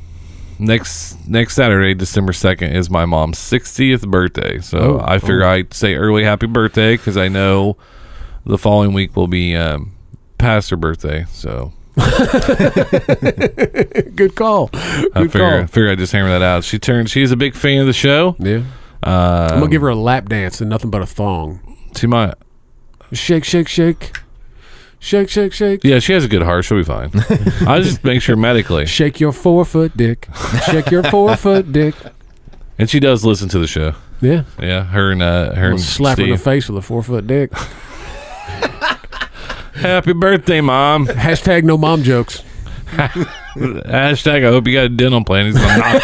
next next Saturday, December second, is my mom's sixtieth birthday. So Oh, I figure oh. I'd say early happy birthday because I know the following week will be um, past her birthday. So Good call. I figure call. figure I just hammer that out. She turned. She's a big fan of the show. Yeah. Uh, I'm gonna give her a lap dance and nothing but a thong. she might. Shake, shake, shake. Shake, shake, shake. Yeah, she has a good heart. She'll be fine. I just make sure medically, Shake your four foot dick. Shake your four foot dick. and she does listen to the show. Yeah. Yeah, her and uh, her and slap her in the Steve. face with a four foot dick. Happy birthday, mom. Hashtag no mom jokes. Hashtag. I hope you got a dental plan. He's gonna knock,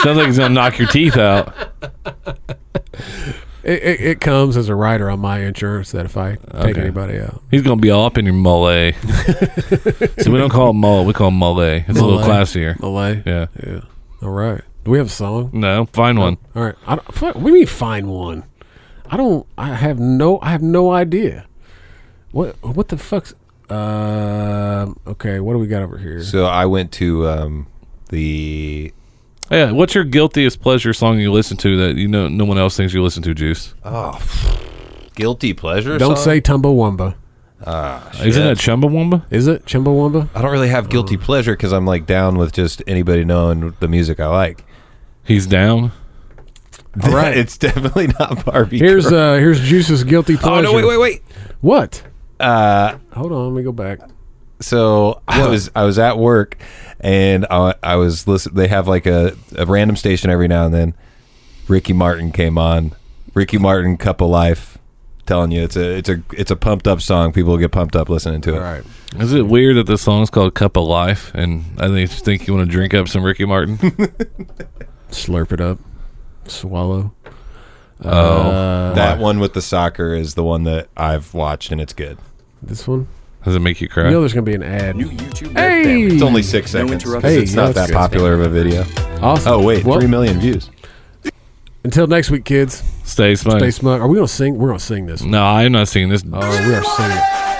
sounds like he's gonna knock your teeth out. It, it, it comes as a rider on my insurance that if I take anybody out. He's gonna be all up in your mole. so we don't call it mole. We call it mole. It's a little classier. Malay. Yeah. Yeah. All right. Do we have a song? No, find one. All right. I don't, fuck, what do you mean find one? I don't. I have no. I have no idea. What? What the fuck's? Uh, okay. What do we got over here? So I went to um, the Yeah. What's your guiltiest pleasure song you listen to that you know no one else thinks you listen to? Juice. Oh, guilty pleasure. don't song? say Chumbawamba. Isn't it Chumbawamba? Is it Chumbawamba? I don't really have guilty pleasure because I'm like down with just anybody knowing the music I like. He's down. All right. it's definitely not Barbie. Here's Girl. uh here's Juice's guilty pleasure. oh pleasure. no! Wait, wait, wait. What? Uh, Hold on. Let me go back. So I was I was at work and I, I was listen. They have like a, a random station every now and then. Ricky Martin came on. Ricky Martin, "Cup of Life." Telling you, it's a it's a it's a pumped up song. People will get pumped up listening to it. All right. Is it weird that the song's called "Cup of Life" and I think think you want to drink up some Ricky Martin? Slurp it up. Swallow. Oh. Uh, That one with the soccer is the one that I've watched and it's good. this one. Does it make you cry? You know there's gonna be an ad. New YouTube Hey! It's only six No seconds. interruptions. Hey, it's not that's that good. popular of a video. Awesome. Oh wait, Well, three million views. Until next week, kids. Stay smug. Stay smug. Are we gonna sing? We're gonna sing this. No, I'm not singing this. Oh, we are singing.